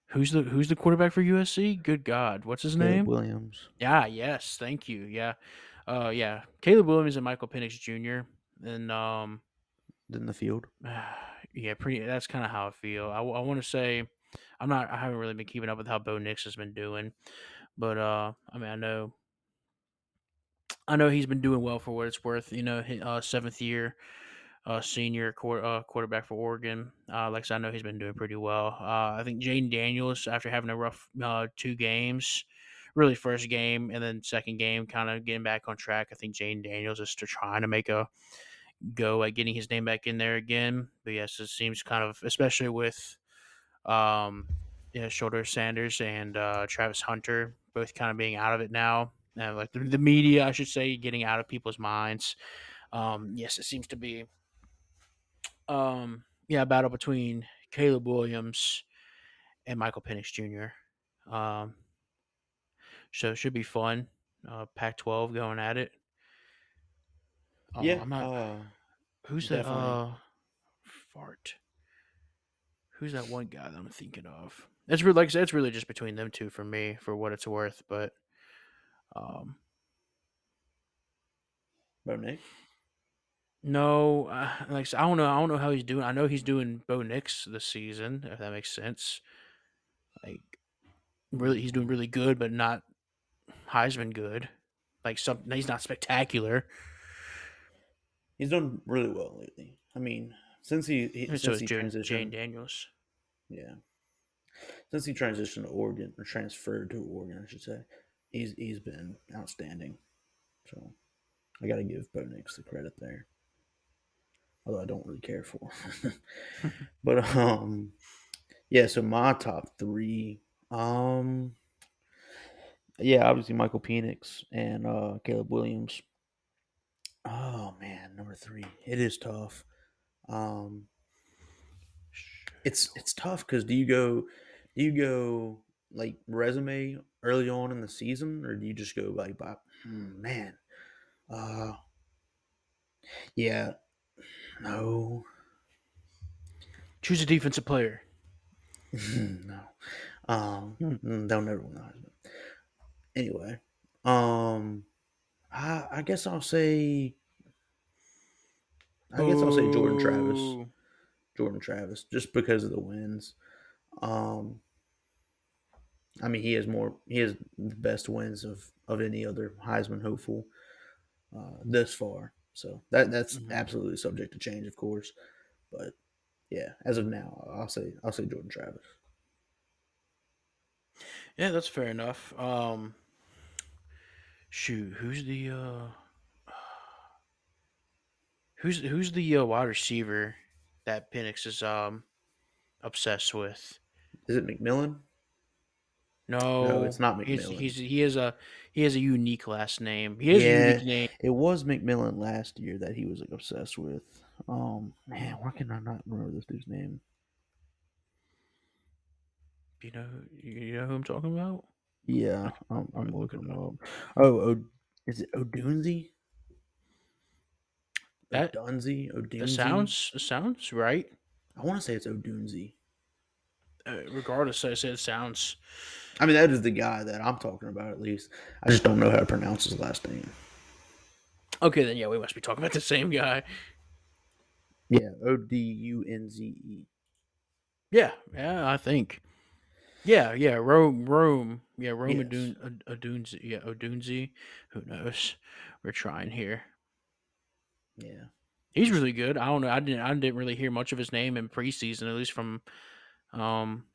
Speaker 1: who's the who's the quarterback for USC? Good God, what's his name?
Speaker 2: Caleb
Speaker 1: name?
Speaker 2: Williams.
Speaker 1: Yeah, yes, thank you. Yeah, uh, yeah, Caleb Williams and Michael Penix Jr. And um,
Speaker 2: In the field. <sighs>
Speaker 1: yeah, pretty. That's kind of how I feel. I, I, want to say, I'm not. I haven't really been keeping up with how Bo Nix has been doing, but uh, I mean, I know, I know he's been doing well for what it's worth. You know, hi- uh, seventh year, uh, senior uh, quarterback for Oregon. Uh, like I said, I know he's been doing pretty well. Uh, I think Jayden Daniels, after having a rough uh, two games, really first game and then second game, kind of getting back on track. I think Jayden Daniels is still trying to make a go at getting his name back in there again. But yes, it seems kind of, especially with um, yeah, Shedeur Sanders and uh, Travis Hunter both kind of being out of it now. And like the, the media, I should say, getting out of people's minds. Um, yes, it seems to be, um, yeah, a battle between Caleb Williams and Michael Penix Jr. Um, so it should be fun. Uh, Pac-12 going at it. Uh,
Speaker 2: yeah.
Speaker 1: I'm not.
Speaker 2: uh,
Speaker 1: Who's that? Uh, fart. Who's that one guy that I'm thinking of? It's really like I said, it's really just between them two for me, for what it's worth. But, um,
Speaker 2: Bo Nix.
Speaker 1: no, uh, like I don't know. I don't know how he's doing. I know he's doing Bo Nix this season, if that makes sense. Like, really, he's doing really good, but not Heisman good. Like, some he's not spectacular.
Speaker 2: He's done really well lately. I mean, since he, he since
Speaker 1: so
Speaker 2: he
Speaker 1: Jane,
Speaker 2: transitioned,
Speaker 1: Jane Daniels.
Speaker 2: yeah, since he transitioned to Oregon or transferred to Oregon, I should say, he's he's been outstanding. So I got to give Bo Nix the credit there. Although I don't really care for, <laughs> but um, yeah. So my top three, um, yeah, obviously Michael Penix and uh, Caleb Williams. Oh man, number three. It is tough. Um, it's it's tough because do you go do you go like resume early on in the season or do you just go like by hmm, man uh yeah no.
Speaker 1: Choose a defensive player. <laughs>
Speaker 2: no. Um mm, they'll never win the anyway um I I guess I'll say I guess I'll say Jordan Travis. Jordan Travis just because of the wins. Um, I mean, he has more. He has the best wins of of any other Heisman hopeful uh, thus far. So that that's
Speaker 1: Mhm.
Speaker 2: absolutely subject to change, of course. But yeah, as of now, I'll say I'll say Jordan Travis.
Speaker 1: Yeah, that's fair enough. Um, shoot, who's the uh, <sighs> who's who's the uh, wide receiver that Penix is um obsessed with?
Speaker 2: Is it McMillan?
Speaker 1: No,
Speaker 2: No, it's not
Speaker 1: He's,
Speaker 2: McMillan.
Speaker 1: he's he has a he has a unique last name. He has a unique name.
Speaker 2: It was McMillan last year that he was like obsessed with. Um, man, why can I not remember this dude's name?
Speaker 1: You know, you know who I'm talking about?
Speaker 2: Yeah, I'm, I'm looking him up. Oh, o, is it Odunze?
Speaker 1: That-
Speaker 2: Odunze? Odunze?
Speaker 1: That sounds sounds right.
Speaker 2: I want to say it's Odunze.
Speaker 1: Uh, regardless, I said it sounds.
Speaker 2: I mean, that is the guy that I'm talking about, at least. I just don't know how to pronounce his last name.
Speaker 1: Okay, then yeah, we must be talking about the same guy.
Speaker 2: Yeah, O D U N Z E.
Speaker 1: Yeah, yeah, I think. Yeah, yeah, Rome, Rome, yeah, Rome
Speaker 2: Yes.
Speaker 1: Adun, Ad- yeah, Odunze. Who knows? We're trying here.
Speaker 2: Yeah.
Speaker 1: He's really good. I don't know. I didn't. I didn't really hear much of his name in preseason, at least from um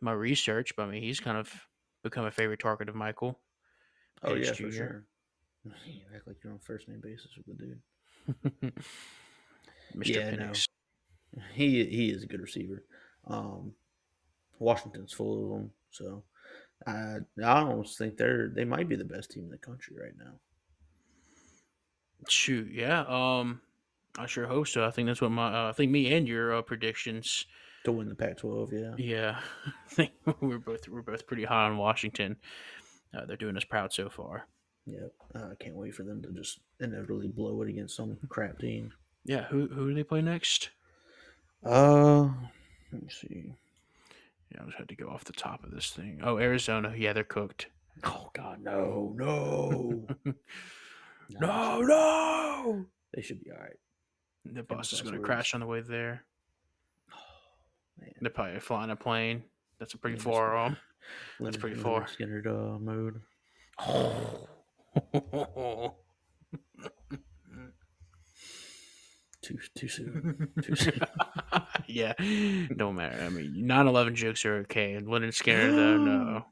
Speaker 1: my research. But I mean, he's kind of become a favorite target of Michael.
Speaker 2: Oh,
Speaker 1: Penix
Speaker 2: yeah, for sure. <laughs> You act like you're on first name basis with the dude. <laughs>
Speaker 1: Mr.
Speaker 2: Yeah, no. <laughs> He he is a good receiver. Um, Washington's full of them, so I I almost think they're they might be the best team in the country right now.
Speaker 1: Shoot, yeah. Um, I sure hope so. I think that's what my. Uh, I think me and your uh, predictions.
Speaker 2: To win the Pac-12, yeah.
Speaker 1: Yeah, <laughs> I think we're both we're both pretty high on Washington. Uh, they're doing us proud so far.
Speaker 2: Yep. Uh, I can't wait for them to just inevitably blow it against some crap team.
Speaker 1: Yeah, who who do they play next?
Speaker 2: Uh, let me see.
Speaker 1: Yeah, I just had to go off the top of this thing. Oh, Arizona. Yeah, they're cooked.
Speaker 2: Oh God, no, no, <laughs>
Speaker 1: No, no.
Speaker 2: They should be all right.
Speaker 1: The bus is going to crash on the way there.
Speaker 2: Man,
Speaker 1: They're probably flying a plane. That's a pretty
Speaker 2: Yeah,
Speaker 1: far um.
Speaker 2: That's
Speaker 1: pretty far.
Speaker 2: Skynyrd uh, mode. <laughs> Too too soon. Too soon. <laughs>
Speaker 1: yeah, don't matter. I mean, 9/11 jokes are okay. Lynyrd Skynyrd, though, no.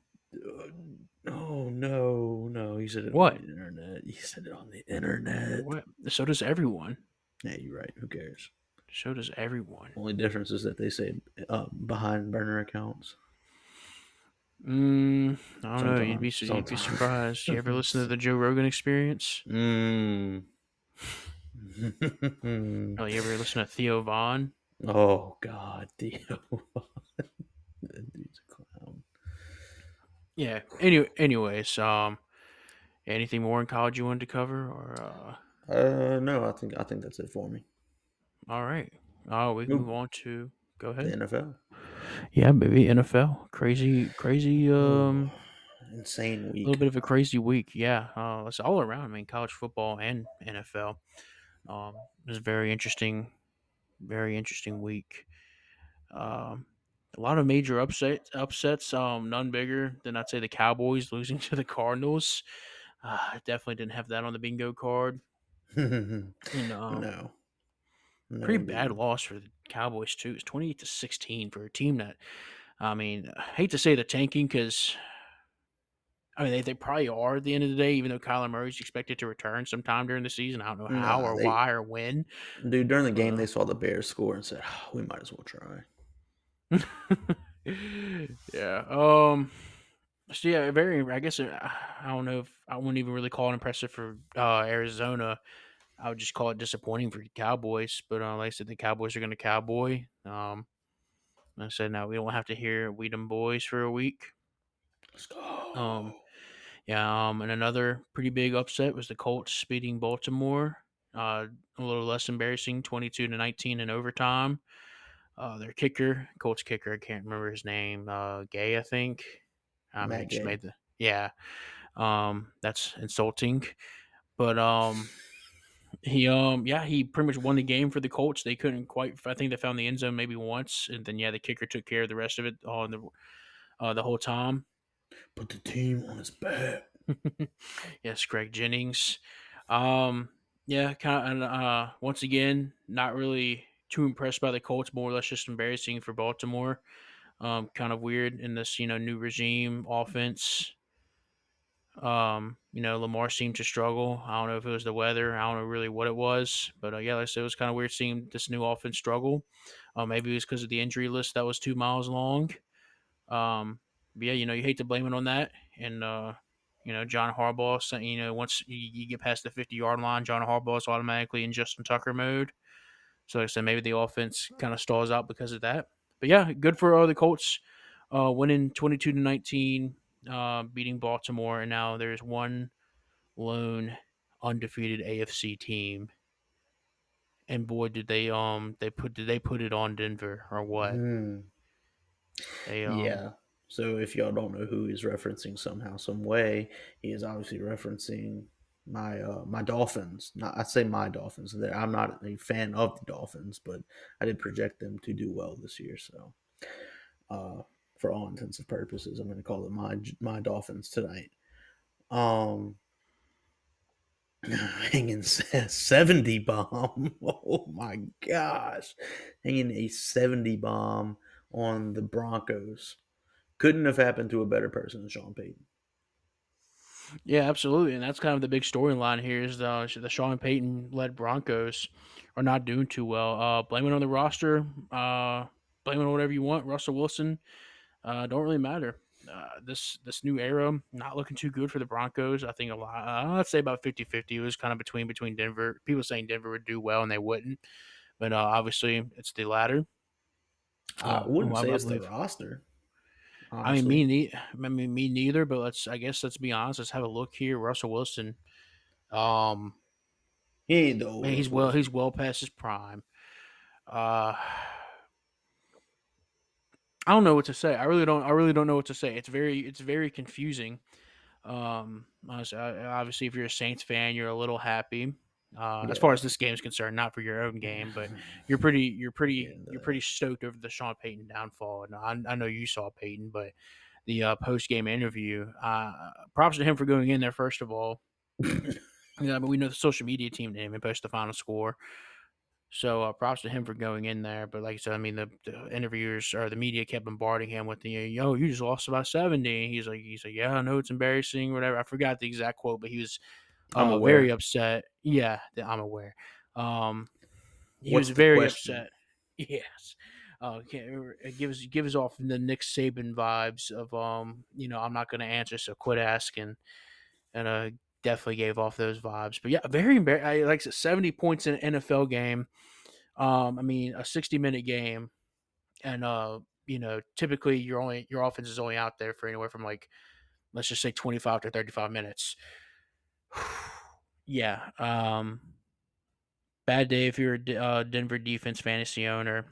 Speaker 2: Oh <gasps> no, no! he said it
Speaker 1: What?
Speaker 2: on the internet. He said it on the internet.
Speaker 1: What? So does everyone.
Speaker 2: Yeah, you're right. Who cares?
Speaker 1: So does everyone.
Speaker 2: Only difference is that they say uh, behind burner accounts.
Speaker 1: Mm, I don't know. You'd be
Speaker 2: Sometimes,
Speaker 1: you'd be surprised. You ever listen to the <laughs> Joe Rogan Experience?
Speaker 2: Mm. <laughs>
Speaker 1: Oh, you ever listen to Theo Von?
Speaker 2: oh God, Theo. <laughs> that dude's a clown.
Speaker 1: Yeah. Anyway, anyways, um, anything more in college you wanted to cover, or uh,
Speaker 2: Uh, no, I think I think that's it for me.
Speaker 1: All right? Oh, we can move on to go
Speaker 2: The
Speaker 1: ahead.
Speaker 2: NFL.
Speaker 1: Yeah, baby, NFL, crazy, crazy. Um,
Speaker 2: insane
Speaker 1: a little bit of a crazy week. Yeah, uh, it's all around. I mean, college football and NFL. Um, it was a very interesting, very interesting week. Um, a lot of major upsets. Upsets. Um, none bigger than I'd say the Cowboys losing <laughs> to the Cardinals. Uh, definitely didn't have that on the bingo card.
Speaker 2: no, <laughs>
Speaker 1: And, um,
Speaker 2: no,
Speaker 1: pretty bad loss for the Cowboys too. It's twenty eight to sixteen for a team that, I mean, I hate to say they're tanking because, I mean, they, they probably are at the end of the day. Even though Kyler Murray's expected to return sometime during the season, I don't know how
Speaker 2: Nah,
Speaker 1: or
Speaker 2: they-
Speaker 1: why or when.
Speaker 2: Dude, during the game,
Speaker 1: Uh,
Speaker 2: they saw the Bears score and said, "Ah, "We might as well try." <laughs>
Speaker 1: yeah. Um. So yeah, very. I guess uh, I don't know if I wouldn't even really call it impressive for uh, Arizona. I would just call it disappointing for the Cowboys. But uh, like I said, the Cowboys are going to cowboy. Um. I said now we don't have to hear "We them boys" for a week.
Speaker 2: Let's go.
Speaker 1: Um, Yeah. Um. And another pretty big upset was the Colts beating Baltimore. Uh, a little less embarrassing, twenty-two to nineteen in overtime. Uh, their kicker, Colts kicker, I can't remember his name. Uh, Gay, I think. I mean, just made the yeah. Um, that's insulting, but um, He um yeah he pretty much won the game for the Colts. They couldn't quite. I think they found the end zone maybe once, and then yeah the kicker took care of the rest of it on the uh, the whole time.
Speaker 2: Put the team on his back. <laughs>
Speaker 1: yes, Greg Jennings. Um yeah, kind of. Uh, once again, not really too impressed by the Colts. More or less, just embarrassing for Baltimore. Um, kind of weird in this you know new regime offense. Um, you know, Lamar seemed to struggle. I don't know if it was the weather. I don't know really what it was, but uh, yeah, like I said, it was kind of weird seeing this new offense struggle. Uh, maybe it was because of the injury list that was two miles long. Um, yeah, you know, you hate to blame it on that, and uh, you know, John Harbaugh. You know, once you, you get past the fifty yard line, John Harbaugh is automatically in Justin Tucker mode. So like I said, maybe the offense kind of stalls out because of that. But yeah, good for uh, the Colts uh, winning twenty two to nineteen uh, beating Baltimore, and now there's one lone undefeated AFC team. And boy, did they um they put did they put it on Denver or what?
Speaker 2: Mm. They, um, yeah. So if y'all don't know who he's referencing somehow, some way, he is obviously referencing my uh, my Dolphins. Not I say my Dolphins. I'm not a fan of the Dolphins, but I did project them to do well this year. So uh, for all intents and purposes. I'm going to call them my my Dolphins tonight. Um, <sighs> hanging 70 bomb. <laughs> Oh my gosh. Hanging a 70 bomb on the Broncos. Couldn't have happened to a better person than Sean Payton.
Speaker 1: Yeah, absolutely, and that's kind of the big storyline here is the the Sean Payton led Broncos are not doing too well. Uh, blame it on the roster. Uh, blame it on whatever you want. Russell Wilson uh, don't really matter. Uh, this this new era not looking too good for the Broncos. I think a lot. Uh, I'd say about 50-50. It was kind of between between Denver. People saying Denver would do well and they wouldn't, but uh, obviously it's the latter.
Speaker 2: I wouldn't say it's the roster.
Speaker 1: Honestly. I mean, me, ne- I mean, me neither. But let's, I guess, let's be honest. Let's have a look here. Russell Wilson, um,
Speaker 2: he ain't the
Speaker 1: he's well, he's well past his prime. Uh, I don't know what to say. I really don't. I really don't know what to say. It's very. It's very confusing. Um, obviously, if you're a Saints fan, you're a little happy. Uh, yeah. As far as this game is concerned, not for your own game, but <laughs> you're pretty, you're pretty, you're pretty stoked over the Sean Payton downfall. And I, I know you saw Payton, but the uh, post game interview, uh, props to him for going in there first of all. <laughs> yeah, but we know the social media team name and post the final score. So uh, props to him for going in there. But like I said, I mean, the, the interviewers or the media kept bombarding him with the, yo, you just lost about 70. And he's like, he's like, yeah, I know it's embarrassing, whatever. I forgot the exact quote, but he was uh, very upset. Yeah, I'm aware. Um, he What's was very upset. <laughs> Yes. Uh, it gives gives off the Nick Saban vibes of um, you know, I'm not going to answer, so quit asking, and uh, definitely gave off those vibes. But yeah, very embarrassing. Like I said, 70 points in an NFL game. Um, I mean, a 60 minute game, and uh, you know, typically your only your offense is only out there for anywhere from like, let's just say 25 to 35 minutes. <sighs> yeah. Um, bad day if you're a uh, Denver defense fantasy owner.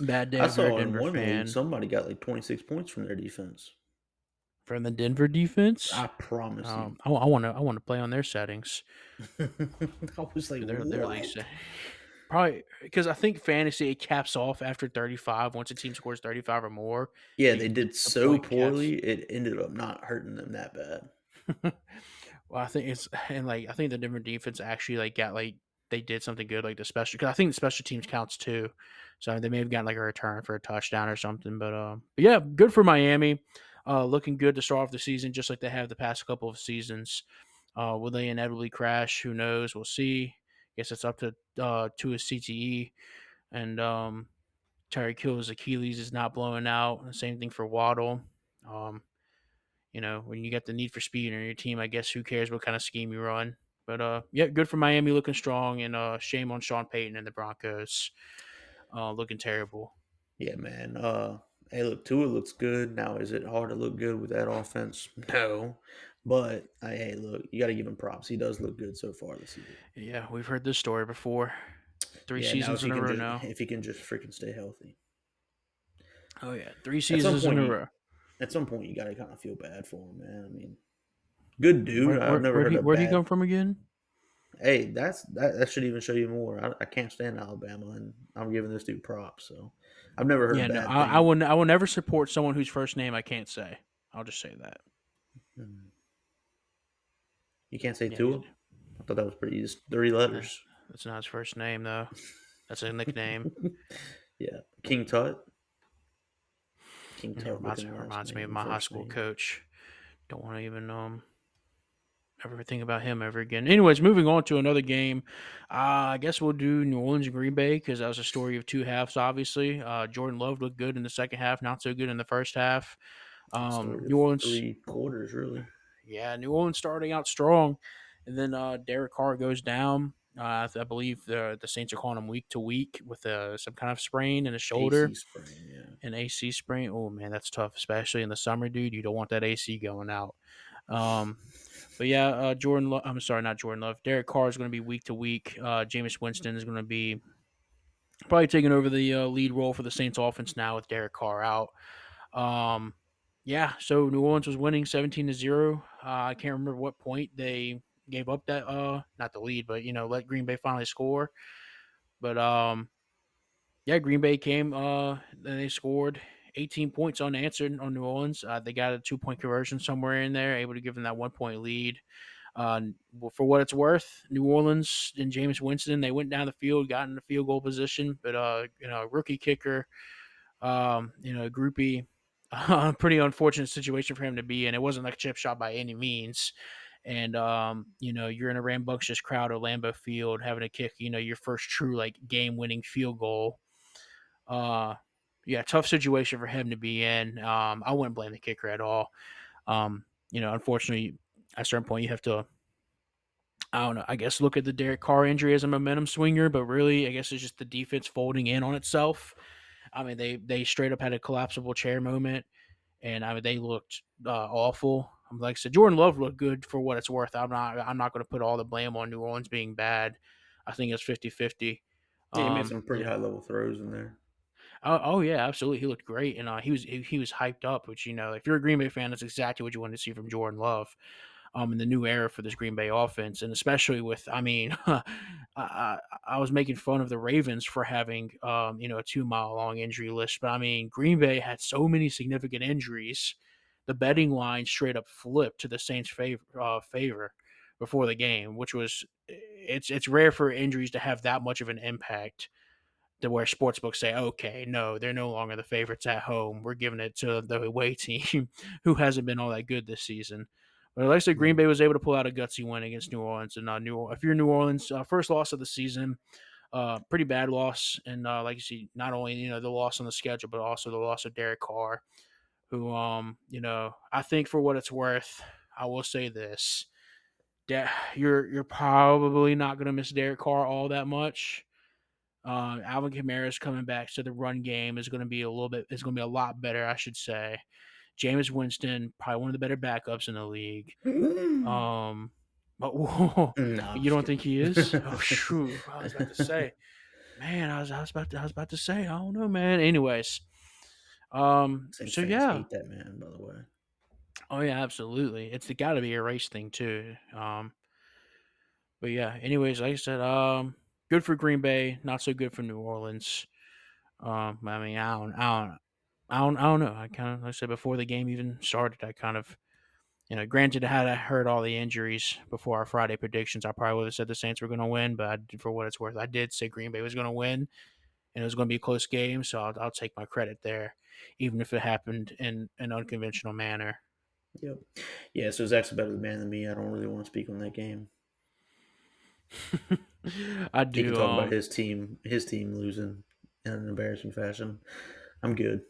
Speaker 1: Bad day I if you're a Denver fan.
Speaker 2: somebody got like 26 points from their defense
Speaker 1: from the Denver defense.
Speaker 2: I promise um.
Speaker 1: I want to. I want to play on their settings. <laughs>
Speaker 2: I was like, they're, they're like
Speaker 1: probably because I think fantasy it caps off after thirty five. Once a team scores thirty five or more.
Speaker 2: Yeah, they, did so poorly. Caps. It ended up not hurting them that
Speaker 1: bad. <laughs> well, I think it's and like I think the Denver defense actually like got like they did something good like the special because I think the special teams counts too. So they may have gotten like a return for a touchdown or something. But um, uh, but yeah, good for Miami uh, looking good to start off the season, just like they have the past couple of seasons. Uh, will they inevitably crash? Who knows? We'll see. I guess it's up to uh, to CTE, and um, Tyreek Hill's Achilles is not blowing out. Same thing for Waddle. Um, you know, when you get the need for speed in your team, I guess who cares what kind of scheme you run? But uh, yeah, good for Miami looking strong, and uh, shame on Sean Payton and the Broncos uh, looking terrible.
Speaker 2: Yeah, man. Uh, hey, look, Tua looks good. Now, is it hard to look good with that offense? <laughs> No. But I, hey, look, you got to give him props. He does look good so far this season.
Speaker 1: Yeah, we've heard this story before. Three yeah, seasons in a row
Speaker 2: just,
Speaker 1: now.
Speaker 2: If he can just freaking stay healthy.
Speaker 1: Oh yeah, three seasons in a row.
Speaker 2: At some point, you got to kind of feel bad for him, man. I mean, good dude.
Speaker 1: Where,
Speaker 2: I've never
Speaker 1: where'd
Speaker 2: heard
Speaker 1: he, where'd he come from again?
Speaker 2: Hey, that's that, that should even show you more. I, I can't stand Alabama, and I'm giving this dude props. So I've never heard.
Speaker 1: Yeah, no, I, I will. I will never support someone whose first name I can't say. I'll just say that.
Speaker 2: Mm. You can't say
Speaker 1: Yeah,
Speaker 2: Tua. I thought that was pretty. easy. three letters.
Speaker 1: That's not his first name though. That's a nickname. <laughs>
Speaker 2: Yeah, King Tut. King Tut
Speaker 1: reminds, reminds me of my high school
Speaker 2: name.
Speaker 1: coach. Don't want to even um ever think about him ever again. Anyways, moving on to another game. Uh, I guess we'll do New Orleans and Green Bay because that was a story of two halves. Obviously, uh, Jordan Love looked good in the second half, not so good in the first half. Um, New Orleans,
Speaker 2: three quarters really.
Speaker 1: yeah, New Orleans starting out strong, and then uh, Derek Carr goes down. Uh, I believe the the Saints are calling him week to week with uh, some kind of sprain in his shoulder.
Speaker 2: AC sprain, yeah.
Speaker 1: an AC sprain. Oh man, that's tough, especially in the summer, dude. You don't want that AC going out. Um, but yeah, uh, Jordan. Lo- I'm sorry, not Jordan Love. Derek Carr is going to be week to week. Uh, Jameis Winston is going to be probably taking over the uh, lead role for the Saints offense now with Derek Carr out. Um, yeah, so New Orleans was winning 17 to zero. Uh, I can't remember what point they gave up that uh not the lead, but you know let Green Bay finally score. But um, yeah, Green Bay came. Uh, then they scored 18 points unanswered on New Orleans. Uh, they got a two point conversion somewhere in there, able to give them that one point lead. Uh, for what it's worth, New Orleans and Jameis Winston they went down the field, got in the field goal position, but uh, you know, rookie kicker, um, you know, Grupe, uh, <laughs> pretty unfortunate situation for him to be in. It wasn't like a chip shot by any means. And um, you know, you're in a rambunctious crowd at Lambeau Field having to kick, you know, your first true like game winning field goal. Uh yeah, tough situation for him to be in. Um, I wouldn't blame the kicker at all. Um, you know, unfortunately, at a certain point, you have to, I don't know, I guess look at the Derek Carr injury as a momentum swinger, but really, I guess it's just the defense folding in on itself. I mean, they they straight up had a collapsible chair moment, and I mean, they looked uh, awful. Um, Like I said, Jordan Love looked good for what it's worth. I'm not I'm not going to put all the blame on New Orleans being bad. I think it's 50 50.
Speaker 2: Yeah, he made some pretty high level throws in there.
Speaker 1: Oh, oh yeah, absolutely. He looked great, and uh, he was he, he was hyped up. Which you know, if you're a Green Bay fan, that's exactly what you want to see from Jordan Love, um, in the new era for this Green Bay offense, and especially with, I mean, <laughs> I, I I was making fun of the Ravens for having, um, you know, a two mile long injury list, but I mean, Green Bay had so many significant injuries, the betting line straight up flipped to the Saints' favor uh, favor before the game, which was it's it's rare for injuries to have that much of an impact to where sportsbooks say, okay, no, they're no longer the favorites at home. We're giving it to the away <laughs> team who hasn't been all that good this season. But like I said, Green Bay was able to pull out a gutsy win against New Orleans. And uh, New, if you're New Orleans, uh, first loss of the season, uh, pretty bad loss. And uh, like you see, not only you know the loss on the schedule, but also the loss of Derek Carr, who, um, you know, I think for what it's worth, I will say this: that you're you're probably not going to miss Derek Carr all that much. Uh, Alvin Kamara is coming back, so the run game is going to be a little bit. Is going to be a lot better, I should say. Jameis Winston, probably one of the better backups in the league. Um, but <laughs> whoa,
Speaker 2: No,
Speaker 1: you don't think he is? <laughs> oh, shoot! I was about to say, man, I was, I was about to, I was about to say, I don't know, man. Anyways, um, so yeah,
Speaker 2: hate that man. By the way,
Speaker 1: oh yeah, absolutely. It's got to be a race thing too. Um, but yeah, anyways, like I said, um, good for Green Bay, not so good for New Orleans. Um, I mean, I don't, I don't, I don't, I don't know. I kind of, like I said before the game even started, I kind of, you know, granted, had I heard all the injuries before our Friday predictions, I probably would have said the Saints were going to win. But I, for what it's worth, I did say Green Bay was going to win, and it was going to be a close game. So I'll, I'll take my credit there, even if it happened in an unconventional manner.
Speaker 2: yep, yeah. So Zach's a better man than me. I don't really want to speak on that game. <laughs>
Speaker 1: I
Speaker 2: He
Speaker 1: do.
Speaker 2: can talk
Speaker 1: um,
Speaker 2: about his team, his team losing in an embarrassing fashion. I'm good.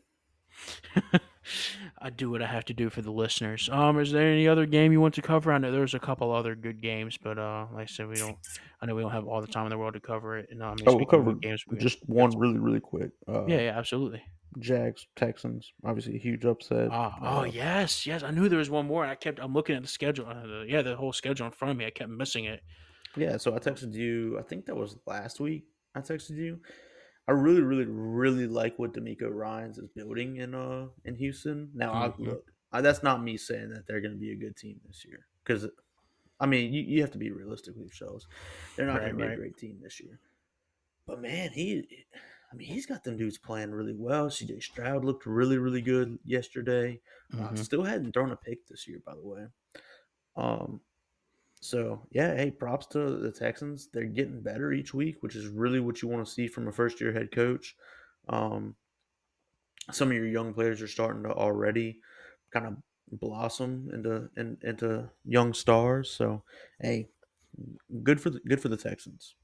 Speaker 2: <laughs>
Speaker 1: I do what I have to do for the listeners. Um, is there any other game you want to cover? I know there's a couple other good games, but uh, like I said, we don't. I know we don't have all the time in the world to cover it. And um,
Speaker 2: Oh, we'll cover
Speaker 1: games, we
Speaker 2: just one really, really quick. Uh,
Speaker 1: yeah, yeah, absolutely.
Speaker 2: Jags, Texans, obviously a huge upset.
Speaker 1: Oh
Speaker 2: Uh,
Speaker 1: yes, yes. I knew there was one more. And I kept. I'm looking at the schedule. Uh, the, yeah, the whole schedule in front of me. I kept missing it.
Speaker 2: Yeah, so I texted you. I think that was last week. I texted you. I really, really, really like what DeMeco Ryans is building in uh in Houston. Now,
Speaker 1: Mhm.
Speaker 2: I, look, I, that's not me saying that they're going to be a good team this year because I mean, you, you have to be realistic with yourselves. They're not
Speaker 1: Right,
Speaker 2: going to be a great team this year. But man, he, I mean, he's got them dudes playing really well. CJ Stroud looked really, really good yesterday. Uh,
Speaker 1: Mhm.
Speaker 2: still hadn't thrown a pick this year, by the way. Um, so yeah, hey, props to the Texans. They're getting better each week, which is really what you want to see from a first year head coach. Um, some of your young players are starting to already kind of blossom into in, into young stars. So hey, good for the good for the Texans.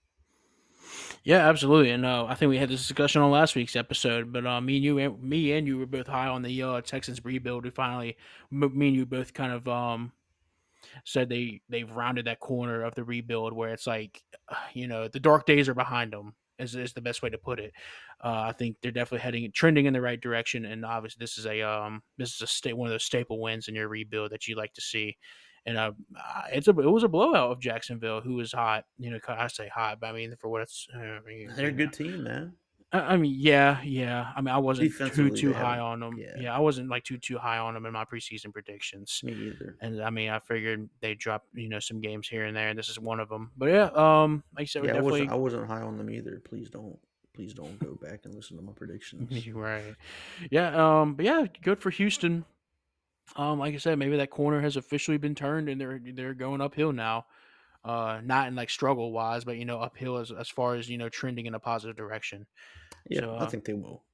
Speaker 1: Yeah, absolutely. And uh, I think we had this discussion on last week's episode. But uh, me and you, me and you were both high on the uh, Texans rebuild. We finally, me and you both kind of um, said they they've rounded that corner of the rebuild where it's like, <sighs> you know, the dark days are behind them. Is, is the best way to put it. Uh, I think they're definitely heading trending in the right direction, and obviously this is a um this is a state one of those staple wins in your rebuild that you like to see. And uh, it's a it was a blowout of Jacksonville, who was hot. You know, I say hot, but I mean for what it's. I mean,
Speaker 2: They're a good
Speaker 1: know.
Speaker 2: team, man.
Speaker 1: I I mean, yeah, yeah. I mean, I wasn't too too high
Speaker 2: haven't-
Speaker 1: on them.
Speaker 2: yeah.
Speaker 1: Yeah. I wasn't like too too high on them in my preseason predictions.
Speaker 2: Me either.
Speaker 1: And I mean, I figured they drop you know some games here and there, and this is one of them. But yeah, um, like I said,
Speaker 2: Yeah, I wasn't. I wasn't high on them either. Please don't. Please don't go back and listen to my <laughs> predictions.
Speaker 1: right. Yeah, um, but yeah, good for Houston. Um, like I said, maybe that corner has officially been turned, and they're they're going uphill now. Uh, not in like struggle wise, but you know uphill as as far as you know trending in a positive direction.
Speaker 2: Yeah,
Speaker 1: So,
Speaker 2: I
Speaker 1: uh,
Speaker 2: think they will.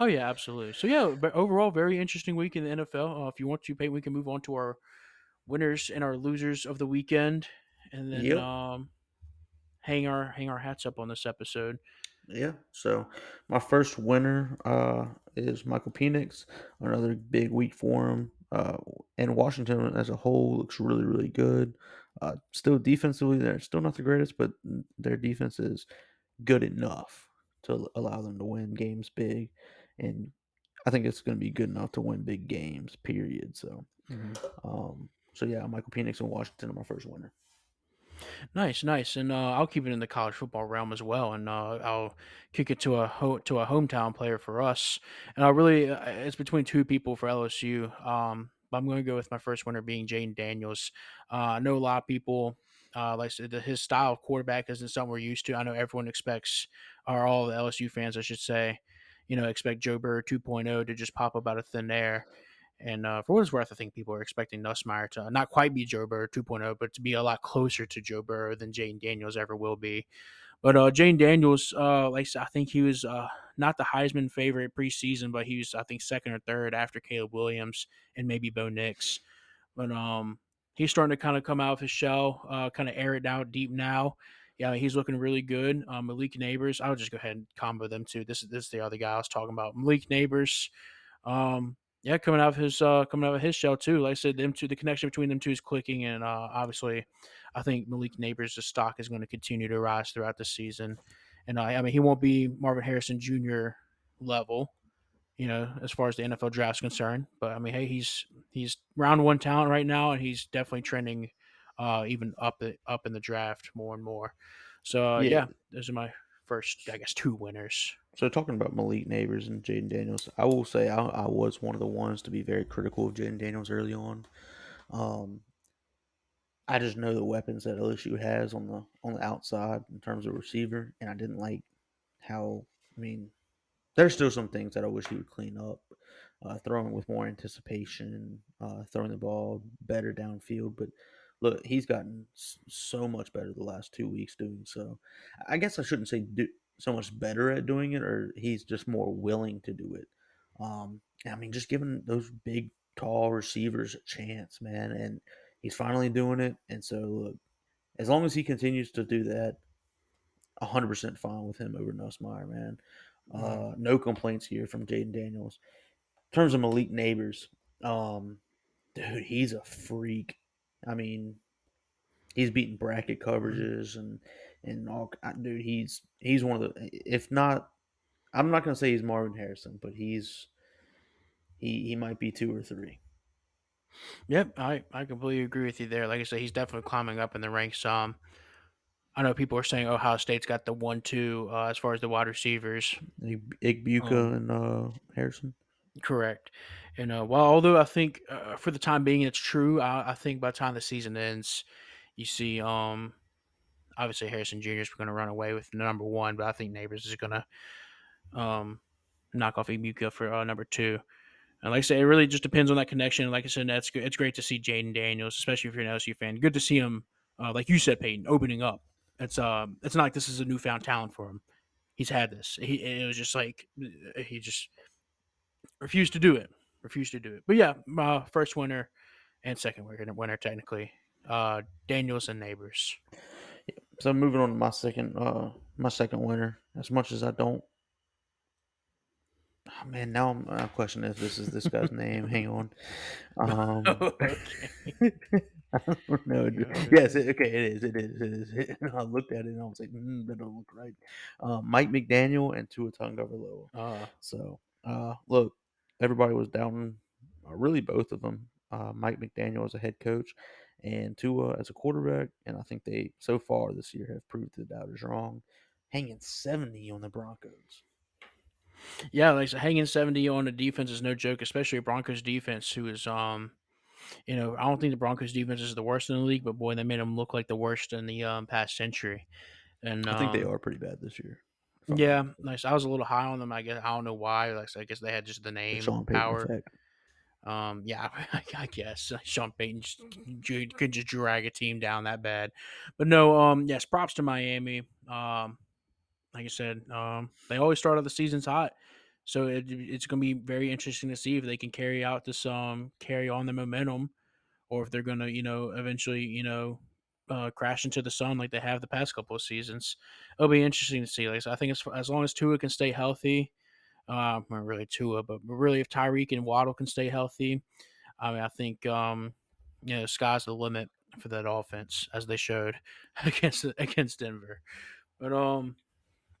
Speaker 1: Oh yeah, absolutely. So yeah, but overall, very interesting week in the NFL. Uh, if you want to, Peyton, we can move on to our winners and our losers of the weekend, and then
Speaker 2: Yep.
Speaker 1: um, hang our hang our hats up on this episode.
Speaker 2: Yeah. So my first winner uh, is Michael Penix. Another big week for him. Uh, and Washington as a whole looks really, really good. Uh, still defensively, they're still not the greatest, but their defense is good enough to allow them to win games big. And I think it's going to be good enough to win big games. Period. So, um, so yeah, Michael Penix and Washington are my first winner.
Speaker 1: Nice, nice, and uh, I'll keep it in the college football realm as well, and uh, I'll kick it to a ho- to a hometown player for us. And I really, uh, it's between two people for LSU. Um, I'm going to go with my first winner being Jayden Daniels. Uh, I know a lot of people. Uh, like said, his style of quarterback isn't something we're used to. I know everyone expects, or all the LSU fans, I should say, you know, expect Joe Burrow 2.0 to just pop up out of thin air. And uh, for what it's worth, I think people are expecting Nussmeier to not quite be Joe Burrow 2.0, but to be a lot closer to Joe Burrow than Jane Daniels ever will be. But uh, Jane Daniels, uh, like I think he was uh, not the Heisman favorite preseason, but he was, I think, second or third after Caleb Williams and maybe Bo Nix. But um, he's starting to kind of come out of his shell, uh, kind of air it out deep now. Yeah, he's looking really good. Um, Malik Nabers, I'll just go ahead and combo them too. This is this is the other guy I was talking about. Malik Nabers, um, yeah, coming out of his uh, coming out of his shell too. Like I said, them two, the connection between them two is clicking, and uh, obviously, I think Malik Nabers' stock is going to continue to rise throughout the season. And uh, I mean, he won't be Marvin Harrison Jr. level, you know, as far as the NFL draft is concerned. But I mean, hey, he's he's round one talent right now, and he's definitely trending uh, even up the, up in the draft more and more. So uh,
Speaker 2: Yeah.
Speaker 1: yeah, those are my first, I guess, two winners.
Speaker 2: So talking about Malik Nabers and Jayden Daniels, I will say I, I was one of the ones to be very critical of Jayden Daniels early on. Um, I just know the weapons that LSU has on the on the outside in terms of receiver, and I didn't like how. I mean, there's still some things that I wish he would clean up, uh, throwing with more anticipation, uh, throwing the ball better downfield. But look, he's gotten so much better the last two weeks doing so. I guess I shouldn't say do so much better at doing it, or he's just more willing to do it. Um, I mean, just giving those big, tall receivers a chance, man, and he's finally doing it. And so, look, as long as he continues to do that, 100% fine with him over Nussmeier, man. Uh, no complaints here from Jayden Daniels. In terms of Malik Nabers, um, dude, he's a freak. I mean, he's beating bracket coverages and and all. Dude, he's he's one of the. If not, I'm not gonna say he's Marvin Harrison, but he's he he might be two or three.
Speaker 1: Yep, I, I completely agree with you there. Like I said, he's definitely climbing up in the ranks. Um, I know people are saying Ohio State's got the one two uh, as far as the wide receivers.
Speaker 2: Ig- Egbuka
Speaker 1: Um,
Speaker 2: and uh, Harrison.
Speaker 1: Correct. And uh, well, although I think uh, for the time being it's true, I, I think by the time the season ends, You see, um, obviously Harrison Jr. is going to run away with number one, but I think Nabers is going to um, knock off Egbuka for uh, number two. And like I said, it really just depends on that connection. Like I said, that's good. It's great to see Jayden Daniels, especially if you're an LSU fan. Good to see him, uh, like you said, Peyton, opening up. It's um, it's not like this is a newfound talent for him. He's had this. He it was just like he just refused to do it. Refused to do it. But yeah, uh, first winner and second winner, winner technically. Uh, Daniels and Nabers.
Speaker 2: So I'm moving on to my second, uh, my second winner. As much as I don't Oh, man, now I'm, I'm questioning if this is this guy's <laughs> name. Hang on. <laughs> Um, <laughs> I don't know. Yes, it, okay, it is. It is. It is. It, I looked at it and I was like, mm, that don't look right. Uh, Mike McDaniel and Tua Tagovailoa.
Speaker 1: Uh,
Speaker 2: So, uh, look, everybody was down, uh, really both of them. Uh, Mike McDaniel as a head coach and Tua as a quarterback, and I think they so far this year have proved the doubters wrong, hanging seventy on the Broncos.
Speaker 1: yeah, like so hanging seventy on the defense is no joke, especially a Broncos defense who is um, you know, I don't think the Broncos defense is the worst in the league, but boy, they made them look like the worst in the um, past century. And
Speaker 2: I think they
Speaker 1: um,
Speaker 2: are pretty bad this year.
Speaker 1: Yeah, nice. I was a little high on them. I guess I don't know why. Like I guess they had just the name power.
Speaker 2: effect.
Speaker 1: Um, yeah, <laughs> I, I guess Sean Payton just, could just drag a team down that bad, but no. Um, yes, props to Miami. Um, like I said, um, they always start out the seasons hot, so it, it's going to be very interesting to see if they can carry out this um carry on the momentum, or if they're going to you know eventually you know uh, crash into the sun like they have the past couple of seasons. It'll be interesting to see. Like so I think as as long as Tua can stay healthy, uh, really Tua, but really if Tyreek and Waddle can stay healthy, I mean I think um you know sky's the limit for that offense as they showed <laughs> against against Denver. But um,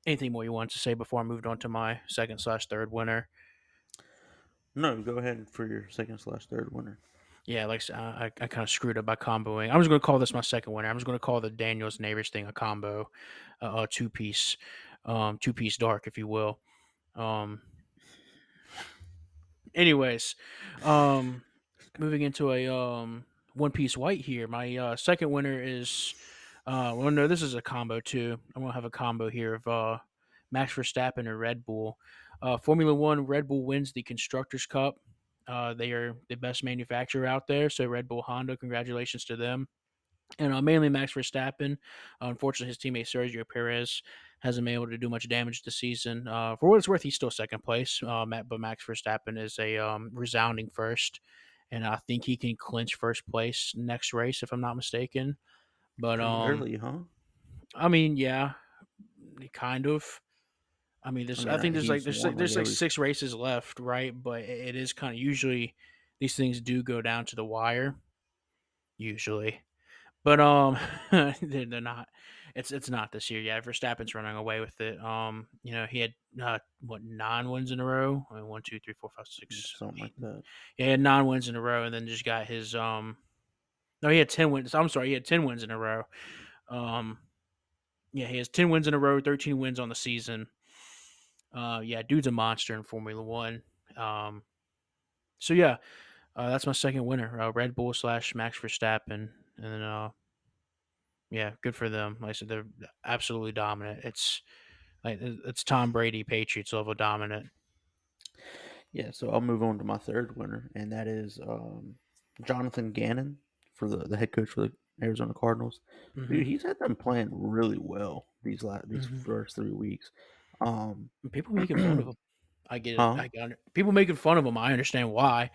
Speaker 1: anything more you wanted to say before I moved on to my second slash third winner?
Speaker 2: No, go ahead for your second slash third winner.
Speaker 1: Yeah, like I, I, I kind of screwed up by comboing. I'm just going to call this my second winner. I'm just going to call the Daniels Neighbors thing a combo, uh, a two piece, um, two piece dark, if you will. Um. Anyways, um, moving into a um one piece white here. My uh, second winner is, uh, well, no, this is a combo too. I'm gonna have a combo here of uh, Max Verstappen and Red Bull. Uh, Formula One, Red Bull wins the Constructors Cup. Uh, they are the best manufacturer out there. So Red Bull Honda, congratulations to them. And uh, mainly Max Verstappen. Unfortunately, his teammate Sergio Perez hasn't been able to do much damage this season. Uh, for what it's worth, he's still second place. Uh, Matt, but Max Verstappen is a um, resounding first, and I think he can clinch first place next race if I'm not mistaken. But um,
Speaker 2: early, huh?
Speaker 1: I mean, yeah, kind of. I mean, there's.
Speaker 2: I
Speaker 1: I, think there's like there's like, there's
Speaker 2: like,
Speaker 1: six races left, right? But it is kind of usually these things do go down to the wire, usually. But um, <laughs> they're, they're not. It's it's not this year. Yeah, Verstappen's running away with it. Um, you know, he had uh, what nine wins in a row. I mean, one, two, three, four, five, six,
Speaker 2: Something like that.
Speaker 1: yeah, he had nine wins in a row, and then just got his um. No, he had ten wins. I'm sorry, he had ten wins in a row. Um, yeah, he has ten wins in a row, thirteen wins on the season. Uh, yeah, dude's a monster in Formula One. Um, so yeah, uh, that's my second winner, uh, Red Bull slash Max Verstappen, and then uh, yeah, good for them. Like I said, they're absolutely dominant. It's like it's Tom Brady Patriots level dominant.
Speaker 2: Yeah, so I'll move on to my third winner, and that is um, Jonathan Gannon for the, the head coach for the Arizona Cardinals.
Speaker 1: Mhm.
Speaker 2: Dude, he's had them playing really well these last these
Speaker 1: Mhm.
Speaker 2: first three weeks. Um,
Speaker 1: People making fun of <clears throat> him. I get it.
Speaker 2: Huh?
Speaker 1: I get it. People making fun of him. I understand why,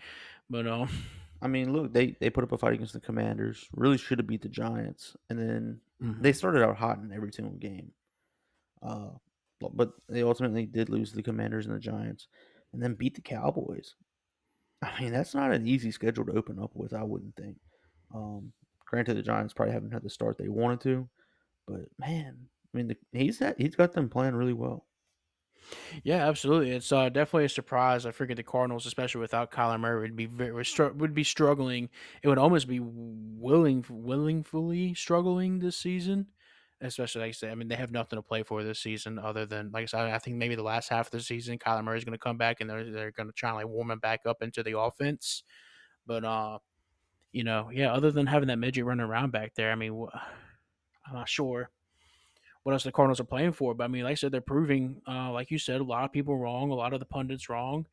Speaker 1: but um, <laughs>
Speaker 2: I mean, look, they they put up a fight against the Commanders. Really should have beat the Giants, and then
Speaker 1: mhm.
Speaker 2: they started out hot in every single game. Uh, but they ultimately did lose the Commanders and the Giants, and then beat the Cowboys. I mean, that's not an easy schedule to open up with. I wouldn't think. Um, granted, the Giants probably haven't had the start they wanted to, but man, I mean, the, he's had, he's got them playing really well.
Speaker 1: Yeah, absolutely. It's uh, definitely a surprise. I figured the Cardinals, especially without Kyler Murray, would be very would be struggling. It would almost be willing willingly struggling this season. Especially like I said, I mean they have nothing to play for this season other than like I said. I think maybe the last half of the season, Kyler Murray is going to come back and they're they're going to try and like warm him back up into the offense. But uh, you know, yeah, other than having that midget running around back there, I mean, wh- I'm not sure what else the Cardinals are playing for. But I mean, like I said, they're proving, uh, like you said, a lot of people wrong, a lot of the pundits wrong.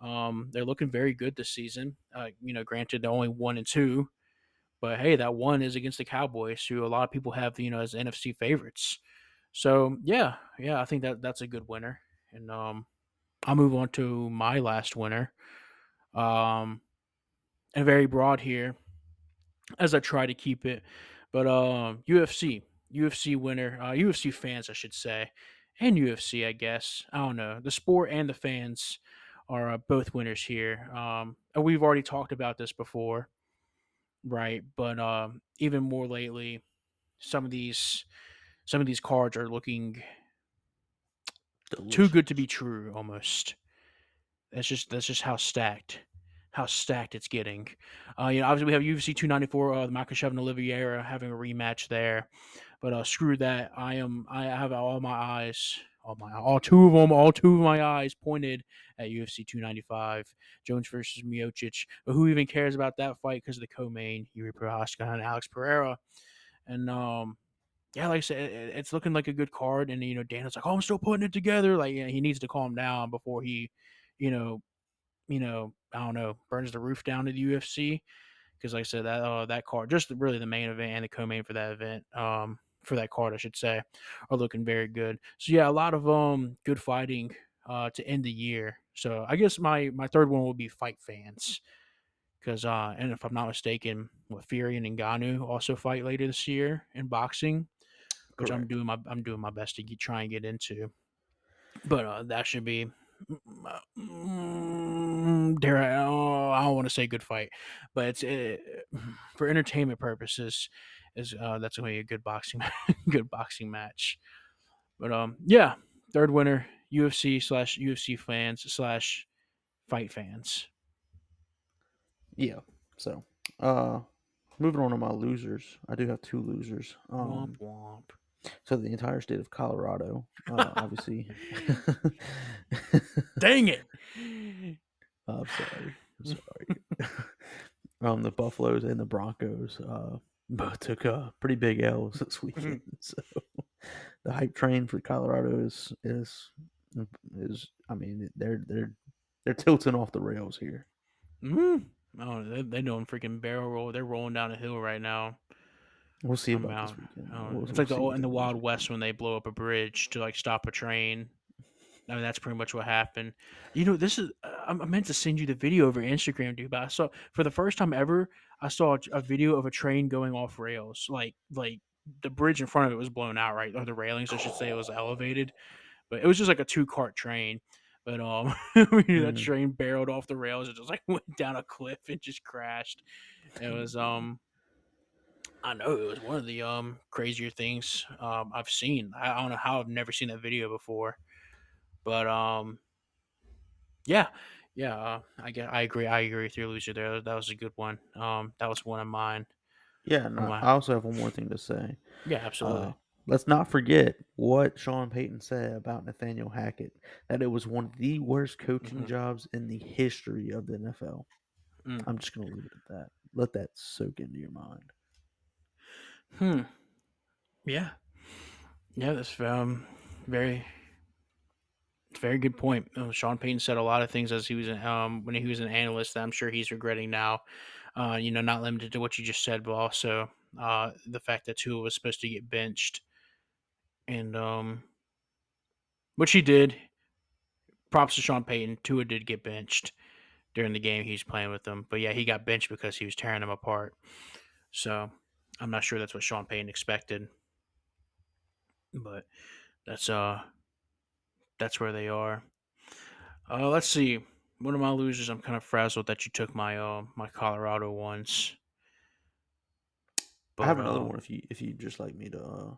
Speaker 1: Um, they're looking very good this season. Uh, you know, granted, they're only one and two, but hey, that one is against the Cowboys, who a lot of people have, you know, as NFC favorites. So yeah, yeah, I think that that's a good winner. And um, I'll move on to my last winner. Um, and very broad here, as I try to keep it. But um, UFC, UFC winner, uh, UFC fans, I should say, and UFC, I guess. I don't know. The sport and the fans are uh, both winners here. Um, and we've already talked about this before, right? But um, even more lately, some of these some of these cards are looking
Speaker 2: Delicious.
Speaker 1: too good to be true almost. That's just that's just how stacked how stacked it's getting. Uh, you know, obviously we have UFC 294, uh, the Makhachev and Oliveira having a rematch there, but uh, screw that. I am I have all my eyes, all my all two of them, all two of my eyes pointed at UFC 295, Jones versus Miocic. But who even cares about that fight because of the co-main, Jiri Prochazka and Alex Pereira, and um. Yeah, like I said, it's looking like a good card, and you know, Dana's like, "Oh, I'm still putting it together." Like, yeah, he needs to calm down before he, you know, you know, I don't know, burns the roof down to the UFC. Because like I said, that uh, that card, just really the main event and the co-main for that event, um, for that card, I should say, are looking very good. So yeah, a lot of um good fighting uh to end the year. So I guess my my third one will be fight fans. Because uh, and if I'm not mistaken, what Fury and Ngannou also fight later this year in boxing, which I'm doing my I'm doing my best to get, try and get into. But uh, that should be mm, dare I? Oh, I don't want to say good fight, but it's uh, for entertainment purposes. Is uh, that's going to be a good boxing, <laughs> good boxing match. But um, yeah, third winner, UFC slash UFC fans slash fight fans.
Speaker 2: Yeah. So, uh, moving on to my losers. I do have two losers. Um,
Speaker 1: Womp womp.
Speaker 2: so the entire state of Colorado, uh, <laughs> obviously.
Speaker 1: Dang it!
Speaker 2: I'm sorry. I'm sorry. <laughs> um, the Buffaloes and the Broncos uh, both took a pretty big L's <laughs> this weekend. <laughs> so the hype train for Colorado is is is. I mean, they're they're they're tilting off the rails here.
Speaker 1: Mm-hmm. Oh, they they doing freaking barrel roll. They're rolling down a hill right now.
Speaker 2: We'll see about
Speaker 1: out.
Speaker 2: this weekend.
Speaker 1: Oh,
Speaker 2: We'll-
Speaker 1: it's
Speaker 2: we'll
Speaker 1: like the
Speaker 2: see
Speaker 1: old,
Speaker 2: what
Speaker 1: in the Wild West when they blow up a bridge to like stop a train. I mean, that's pretty much what happened. You know, this is I, I meant to send you the video over Instagram, dude. But I saw for the first time ever, I saw a, a video of a train going off rails. Like, like the bridge in front of it was blown out, right? Or the railings, I should say, it was elevated, but it was just like a two cart train. But um, <laughs> that
Speaker 2: Mhm.
Speaker 1: train barreled off the rails. It just like <laughs> went down a cliff and just crashed. It was um, I know it was one of the um crazier things um I've seen. I, I don't know how I've never seen that video before, but um, yeah, yeah. Uh, I get, I agree. I agree with your loser there. That was a good one. Um, that was one of mine.
Speaker 2: Yeah, and I, also have one more thing to say.
Speaker 1: Yeah, absolutely.
Speaker 2: Uh, let's not forget what Sean Payton said about Nathaniel Hackett that it was one of the worst coaching
Speaker 1: Mhm.
Speaker 2: jobs in the history of the NFL.
Speaker 1: Mm.
Speaker 2: I'm just going to leave it at that. Let that soak into your mind.
Speaker 1: Hmm. Yeah. Yeah, that's um very very good point. Uh, Sean Payton said a lot of things as he was an, um when he was an analyst that I'm sure he's regretting now. Uh, you know, not limited to what you just said, but also uh the fact that Tua was supposed to get benched, and um, which he did. Props to Sean Payton. Tua did get benched during the game he was playing with them, but yeah, he got benched because he was tearing them apart. So I'm not sure that's what Sean Payton expected, but that's uh that's where they are. Uh, let's see. One of my losers, I'm kind of frazzled that you took my uh my Colorado ones.
Speaker 2: I have another
Speaker 1: uh,
Speaker 2: one if you if you just like me to. Uh,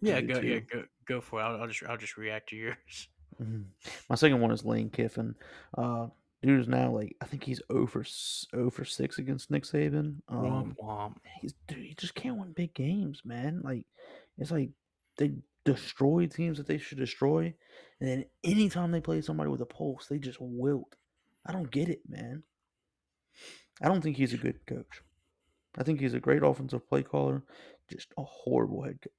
Speaker 1: Yeah, go yeah go go for it. I'll, I'll just I'll just react to yours. <laughs>
Speaker 2: Mhm. My second one is Lane Kiffin. Uh, dude is now like I think he's 0 for s- 0 for six against Nick Saban. Um,
Speaker 1: Womp womp.
Speaker 2: he's dude, he just can't win big games, man. Like it's like they destroy teams that they should destroy, and then anytime they play somebody with a pulse, they just wilt. I don't get it, man. I don't think he's a good coach. I think he's a great offensive play caller, just a horrible head coach.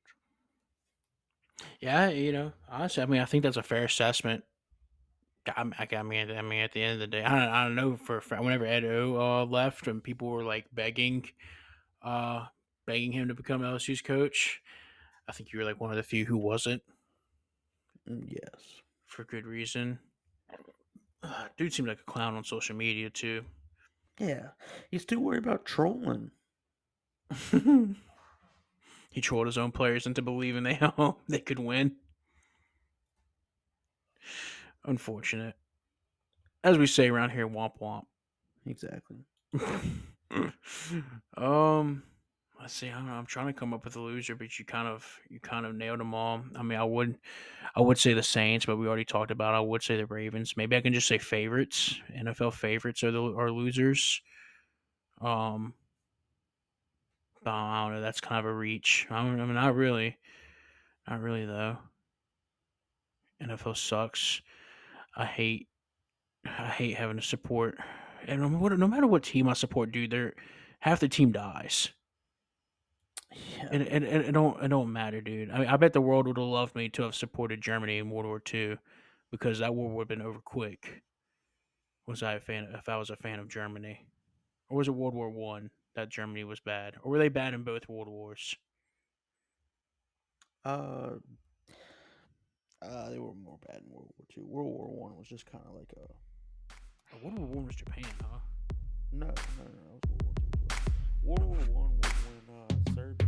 Speaker 1: Yeah, you know, honestly, I mean, I think that's a fair assessment. I, mean, I mean, at the end of the day, I don't, I don't know for whenever Ed O uh, left and people were like begging, uh, begging him to become LSU's coach. I think you were like one of the few who wasn't.
Speaker 2: Mm, yes,
Speaker 1: for good reason. Uh, dude seemed like a clown on social media too.
Speaker 2: Yeah, he's too worried about trolling. <laughs>
Speaker 1: he trolled his own players into believing they <laughs> they could win. Unfortunate. As we say around here, womp womp.
Speaker 2: Exactly. <laughs>
Speaker 1: um let's see, I I'm trying to come up with a loser, but you kind of you kind of nailed them all. I mean I would I would say the Saints, but we already talked about I would say the Ravens. Maybe I can just say favorites. NFL favorites are the are losers. Um I don't know, that's kind of a reach. I, don't, I mean not really. Not really though. NFL sucks. I hate I hate having to support and no matter what team I support, dude, they're half the team dies. Yeah. It, it, it, it, don't it don't matter, dude. I mean, I bet the world would have loved me to have supported Germany in World War II because that war would have been over quick. Was I a fan? If I was a fan of Germany, or was it World War One that Germany was bad, or were they bad in both world wars?
Speaker 2: Uh, uh, they were more bad in World War Two. World War One was just kind of like a.
Speaker 1: Oh, World War One was Japan, huh?
Speaker 2: No, no, no, no. It was World War Two. World War One was when uh,